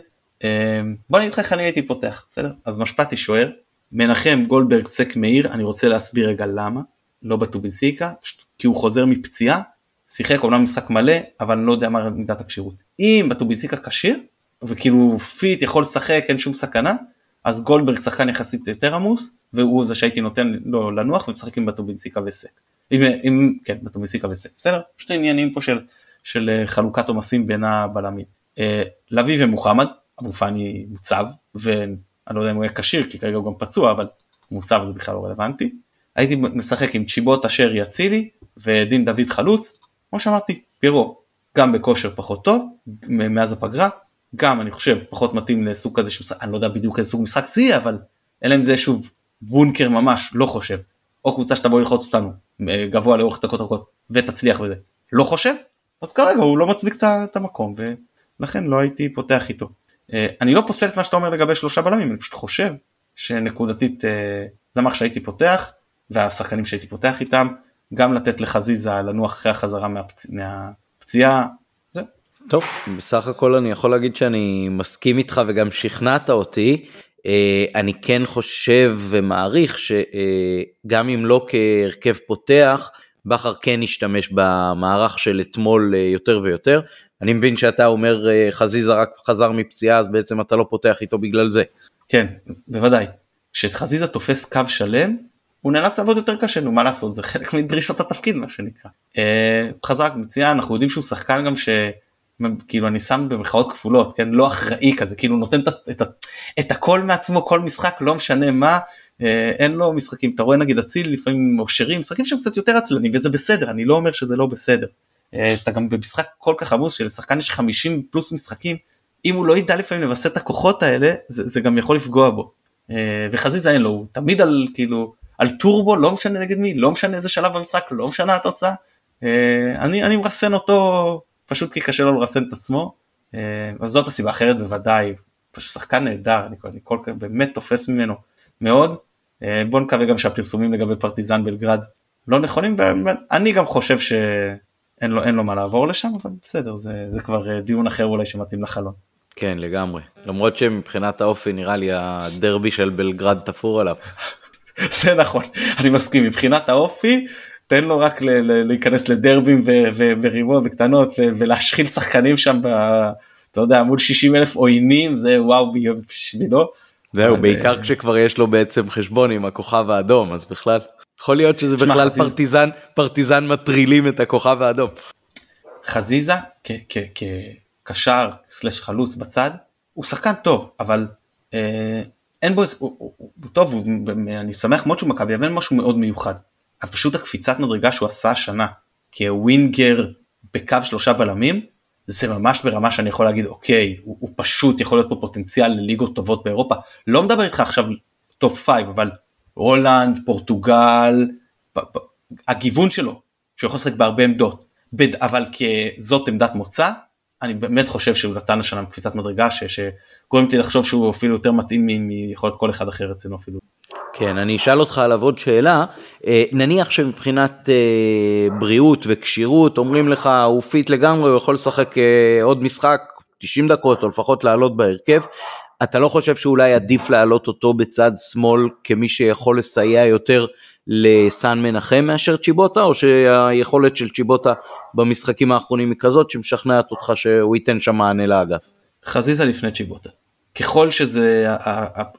בוא נגיד לך איך אני הייתי פותח בסדר אז משפטי שוער מנחם גולדברג סק מאיר אני רוצה להסביר רגע למה. לא בטובינסקה, כי הוא חוזר מפציעה, שיחק אומנם משחק מלא, אבל אני לא יודע מה מידת הכשירות. אם בטובינסקה כשיר, וכאילו fit יכול לשחק, אין שום סכנה, אז גולדברג שחקן יחסית יותר עמוס, והוא זה שהייתי נותן לו לנוח ומשחק עם בטובינסקה וסק. עם, עם, כן, בטובינסקה וסק, בסדר? פשוט עניינים פה של, של אה, חלוקת עומסים בין הבלמים. אה, לביא ומוחמד, אבו פאני מוצב, ואני לא יודע אם הוא יהיה כשיר, כי כרגע הוא גם פצוע, אבל מוצב זה בכלל לא רלוונטי. הייתי משחק עם צ'יבוט אשר יצילי ודין דוד חלוץ, כמו שאמרתי, פירו גם בכושר פחות טוב מאז הפגרה, גם אני חושב פחות מתאים לסוג כזה של אני לא יודע בדיוק איזה סוג משחק שיא אבל אלא אם זה שוב בונקר ממש לא חושב. או קבוצה שתבוא ללחוץ אותנו אה, גבוה לאורך דקות ארוכות ותצליח בזה. לא חושב? אז כרגע הוא לא מצדיק את המקום ולכן לא הייתי פותח איתו. אה, אני לא פוסל את מה שאתה אומר לגבי שלושה בלמים אני פשוט חושב שנקודתית אה, זה מה שהייתי פותח והשחקנים שהייתי פותח איתם, גם לתת לחזיזה לנוח אחרי החזרה מהפצ... מהפציעה. זה. טוב, בסך הכל אני יכול להגיד שאני מסכים איתך וגם שכנעת אותי. אה, אני כן חושב ומעריך שגם אם לא כהרכב פותח, בכר כן השתמש במערך של אתמול אה, יותר ויותר. אני מבין שאתה אומר אה, חזיזה רק חזר מפציעה אז בעצם אתה לא פותח איתו בגלל זה. כן, בוודאי. כשחזיזה תופס קו שלם, הוא נאלץ לעבוד יותר קשה נו מה לעשות זה חלק מדרישות התפקיד מה שנקרא. אה, חזק מצוין אנחנו יודעים שהוא שחקן גם שכאילו אני שם במחאות כפולות כן לא אחראי כזה כאילו נותן את, את, את הכל מעצמו כל משחק לא משנה מה אה, אין לו משחקים אתה רואה נגיד אציל לפעמים או שרים משחקים שהם קצת יותר עצלנים וזה בסדר אני לא אומר שזה לא בסדר. אה, אתה גם במשחק כל כך עמוס שלשחקן יש 50 פלוס משחקים אם הוא לא ידע לפעמים לווסת את הכוחות האלה זה, זה גם יכול לפגוע בו. וחזיזה אין לו הוא תמיד על כאילו על טורבו לא משנה נגד מי לא משנה איזה שלב במשחק לא משנה התוצאה אני, אני מרסן אותו פשוט כי קשה לו לרסן את עצמו, אז זאת הסיבה אחרת בוודאי, פשוט שחקן נהדר, אני, כל כך באמת תופס ממנו מאוד. בוא נקווה גם שהפרסומים לגבי פרטיזן בלגרד לא נכונים, ואני גם חושב שאין לו, לו מה לעבור לשם, אבל בסדר, זה, זה כבר דיון אחר אולי שמתאים לחלון. כן, לגמרי. למרות שמבחינת האופי נראה לי הדרבי של בלגרד תפור עליו. זה נכון, אני מסכים. מבחינת האופי, תן לו רק ל- ל- להיכנס לדרבים וריבוע וקטנות ולהשחיל שחקנים שם, ב- אתה יודע, מול 60 אלף עוינים, זה וואו בשבילו. זהו, בעיקר כשכבר יש לו בעצם חשבון עם הכוכב האדום, אז בכלל, יכול להיות שזה בכלל פרטיזן, פרטיזן מטרילים את הכוכב האדום. חזיזה כקשר סלש חלוץ בצד, הוא שחקן טוב, אבל אה, אין בו, הוא, הוא, הוא טוב, הוא, אני שמח מאוד שהוא מכבי, אבל אין משהו מאוד מיוחד. אבל פשוט הקפיצת מדרגה שהוא עשה השנה כווינגר בקו שלושה בלמים, זה ממש ברמה שאני יכול להגיד אוקיי, הוא, הוא פשוט יכול להיות פה פוטנציאל לליגות טובות באירופה. לא מדבר איתך עכשיו top five, אבל הולנד, פורטוגל, הגיוון שלו, שהוא יכול לשחק בהרבה עמדות, אבל כזאת עמדת מוצא, אני באמת חושב שהוא נתן השנה קפיצת מדרגה שגורם לי לחשוב שהוא אפילו יותר מתאים מיכול להיות כל אחד אחר אצלנו אפילו. כן, אני אשאל אותך עליו עוד שאלה, אה, נניח שמבחינת אה, בריאות וכשירות אומרים לך הוא fit לגמרי, הוא יכול לשחק אה, עוד משחק 90 דקות או לפחות לעלות בהרכב, אתה לא חושב שאולי עדיף להעלות אותו בצד שמאל כמי שיכול לסייע יותר לסן מנחם מאשר צ'יבוטה, או שהיכולת של צ'יבוטה במשחקים האחרונים היא כזאת שמשכנעת אותך שהוא ייתן שם מענה לאגף? חזיזה לפני צ'יבוטה. ככל שזה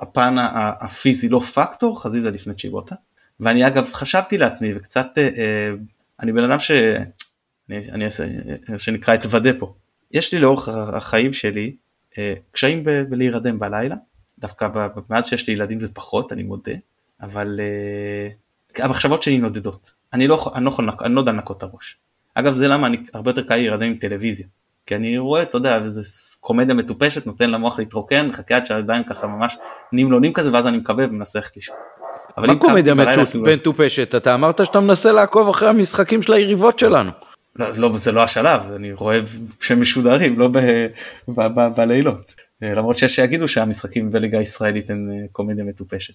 הפן הפיזי לא פקטור, חזיזה לפני צ'יבוטה. ואני אגב חשבתי לעצמי וקצת, אה, אה, אני בן אדם ש... אני, אני אעשה, שנקרא אתוודה פה. יש לי לאורך החיים שלי אה, קשיים ב- בלהירדם בלילה, דווקא מאז שיש לי ילדים זה פחות, אני מודה, אבל המחשבות שלי נודדות. אני לא, אני לא, יכול, אני לא יודע לנקות את הראש. אגב זה למה אני הרבה יותר קל להירדם עם טלוויזיה. כי אני רואה, אתה יודע, איזה קומדיה מטופשת, נותן למוח להתרוקן, מחכה עד שהידיים ככה ממש נמלונים כזה, ואז אני מקבל ומנסה ללכת לישון. מה קומדיה מטופשת? אתה אמרת שאתה מנסה לעקוב אחרי המשחקים של היריבות שלנו. לא, לא, זה לא השלב, אני רואה שהם משודרים, לא ב, ב, ב, בלילות. למרות שיש שיגידו שהמשחקים בליגה הישראלית הם אה, קומדיה מטופשת.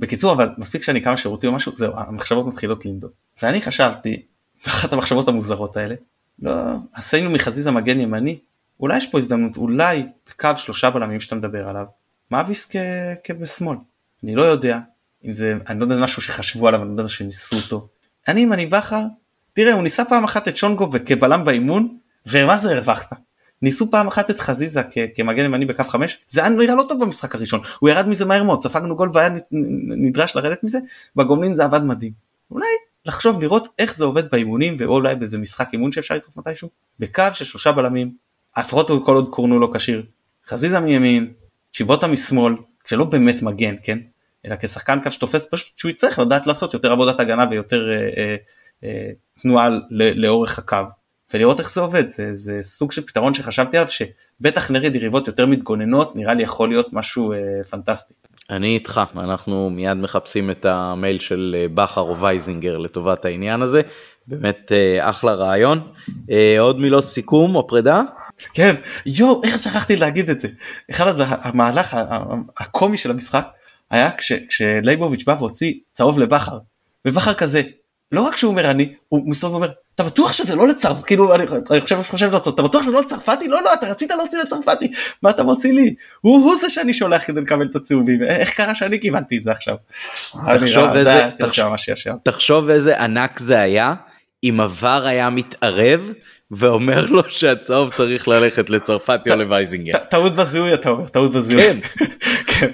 בקיצור, אבל מספיק שאני כמה שירותי או משהו, זהו, המחשבות מתחילות לנדוד. ואני חשבתי, אחת המחשבות המוזרות האלה, לא, עשינו מחזיזה מגן ימני, אולי יש פה הזדמנות, אולי בקו שלושה בלמים שאתה מדבר עליו, מאביס כבשמאל. אני לא יודע אם זה, אני לא יודע משהו שחשבו עליו, אני לא יודע שניסו אותו. אני אם אני בכר, תראה הוא ניסה פעם אחת את שונגו כבלם באימון, ומה זה הרווחת? ניסו פעם אחת את חזיזה כמגן ימני בקו 5 זה היה נראה לא טוב במשחק הראשון הוא ירד מזה מהר מאוד ספגנו גול והיה נדרש לרדת מזה בגומלין זה עבד מדהים. אולי לחשוב לראות איך זה עובד באימונים ואולי באיזה משחק אימון שאפשר לתקוף מתישהו בקו של שלושה בלמים לפחות כל עוד קורנו לא כשיר חזיזה מימין צ'יבוטה משמאל שלא באמת מגן כן אלא כשחקן קו שתופס פשוט שהוא יצטרך לדעת לעשות יותר עבודת הגנה ויותר אה, אה, אה, תנועה לאורך הקו ולראות איך זה עובד זה, זה סוג של פתרון שחשבתי עליו שבטח נגד יריבות יותר מתגוננות נראה לי יכול להיות משהו אה, פנטסטי. אני איתך אנחנו מיד מחפשים את המייל של אה, בכר או וייזינגר לטובת העניין הזה. באמת אה, אחלה רעיון. אה, עוד מילות סיכום או פרידה? כן. יואו איך שכחתי להגיד את זה. אחד המהלך הקומי של המשחק היה כש, כשלייבוביץ' בא והוציא צהוב לבכר. ובכר כזה לא רק שהוא אומר אני הוא מסתובב ואומר אתה בטוח שזה לא לצרפתי כאילו אני, אני חושב חושב לעשות אתה בטוח שזה לא לצרפתי לא לא אתה רצית להוציא לצרפתי מה אתה מוציא לי הוא הוא זה שאני שולח כדי לקבל את הצהובים איך קרה שאני קיבלתי את זה עכשיו. תחשוב איזה תחשוב איזה ענק זה היה אם עבר היה מתערב ואומר לו שהצהוב צריך ללכת לצרפתי או לווייזינגר. טעות בזיהוי אתה אומר טעות בזיהוי. כן. כן.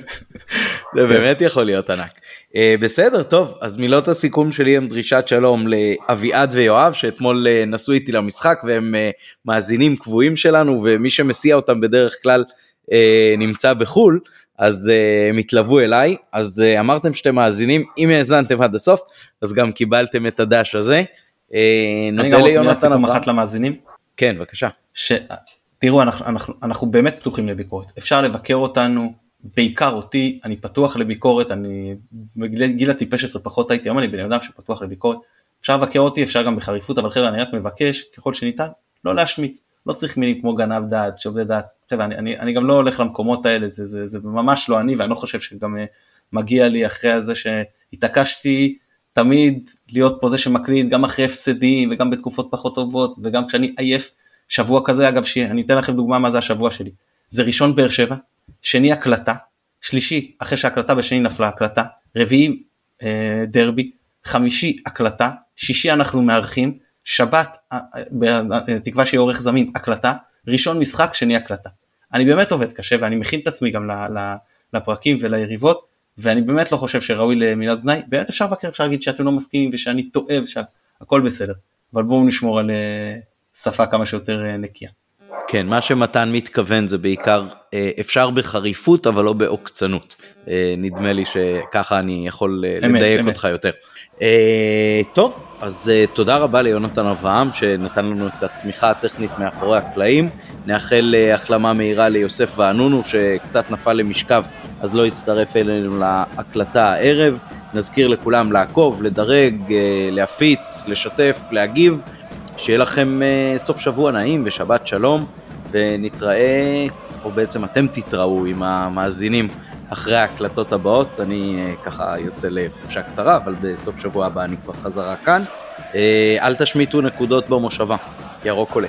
זה באמת יכול להיות ענק. Uh, בסדר, טוב, אז מילות הסיכום שלי הם דרישת שלום לאביעד ויואב שאתמול uh, נסעו איתי למשחק והם uh, מאזינים קבועים שלנו ומי שמסיע אותם בדרך כלל נמצא בחו"ל, אז הם התלוו אליי, אז אמרתם שאתם מאזינים, אם האזנתם עד הסוף, אז גם קיבלתם את הדש הזה. אני גם רוצה מילת סיכום אחת למאזינים. כן, בבקשה. ש... תראו, אנחנו, אנחנו, אנחנו באמת פתוחים לביקורת, אפשר לבקר אותנו. בעיקר אותי, אני פתוח לביקורת, אני בגיל הטיפש עשרה פחות הייתי, היום אני בן אדם שפתוח לביקורת, אפשר לבקר אותי, אפשר גם בחריפות, אבל חבר'ה, אני רק מבקש, ככל שניתן, לא להשמיץ. לא צריך מילים כמו גנב דעת, שובדי דעת. חבר'ה, אני, אני, אני גם לא הולך למקומות האלה, זה, זה, זה ממש לא אני, ואני לא חושב שגם uh, מגיע לי אחרי זה שהתעקשתי תמיד להיות פה זה שמקליט, גם אחרי הפסדים, וגם בתקופות פחות טובות, וגם כשאני עייף. שבוע כזה, אגב, אני אתן לכם דוגמה מה זה השבוע שלי. זה ראשון באר שבע, שני הקלטה, שלישי, אחרי שהקלטה בשני נפלה הקלטה, רביעי אה, דרבי, חמישי הקלטה, שישי אנחנו מארחים, שבת, אה, אה, תקווה שיהיה עורך זמין, הקלטה, ראשון משחק, שני הקלטה. אני באמת עובד קשה ואני מכין את עצמי גם לפרקים וליריבות, ואני באמת לא חושב שראוי למילת גנאי, באמת אפשר לבקר, אפשר להגיד שאתם לא מסכימים ושאני טועה ושהכל בסדר, אבל בואו נשמור על שפה כמה שיותר נקייה. כן, מה שמתן מתכוון זה בעיקר אה, אפשר בחריפות אבל לא בעוקצנות. אה, נדמה לי שככה אני יכול אה, אמת, לדייק אמת. אותך יותר. טוב, אז תודה רבה ליונתן אברהם שנתן לנו את התמיכה הטכנית מאחורי הקלעים. נאחל החלמה מהירה ליוסף ואנונו שקצת נפל למשכב אז לא יצטרף אלינו להקלטה הערב. נזכיר לכולם לעקוב, לדרג, להפיץ, לשתף, להגיב. שיהיה לכם uh, סוף שבוע נעים ושבת שלום, ונתראה, או בעצם אתם תתראו עם המאזינים אחרי ההקלטות הבאות. אני uh, ככה יוצא לחופשה קצרה, אבל בסוף שבוע הבא אני כבר חזרה כאן. Uh, אל תשמיטו נקודות במושבה, ירוק עולה.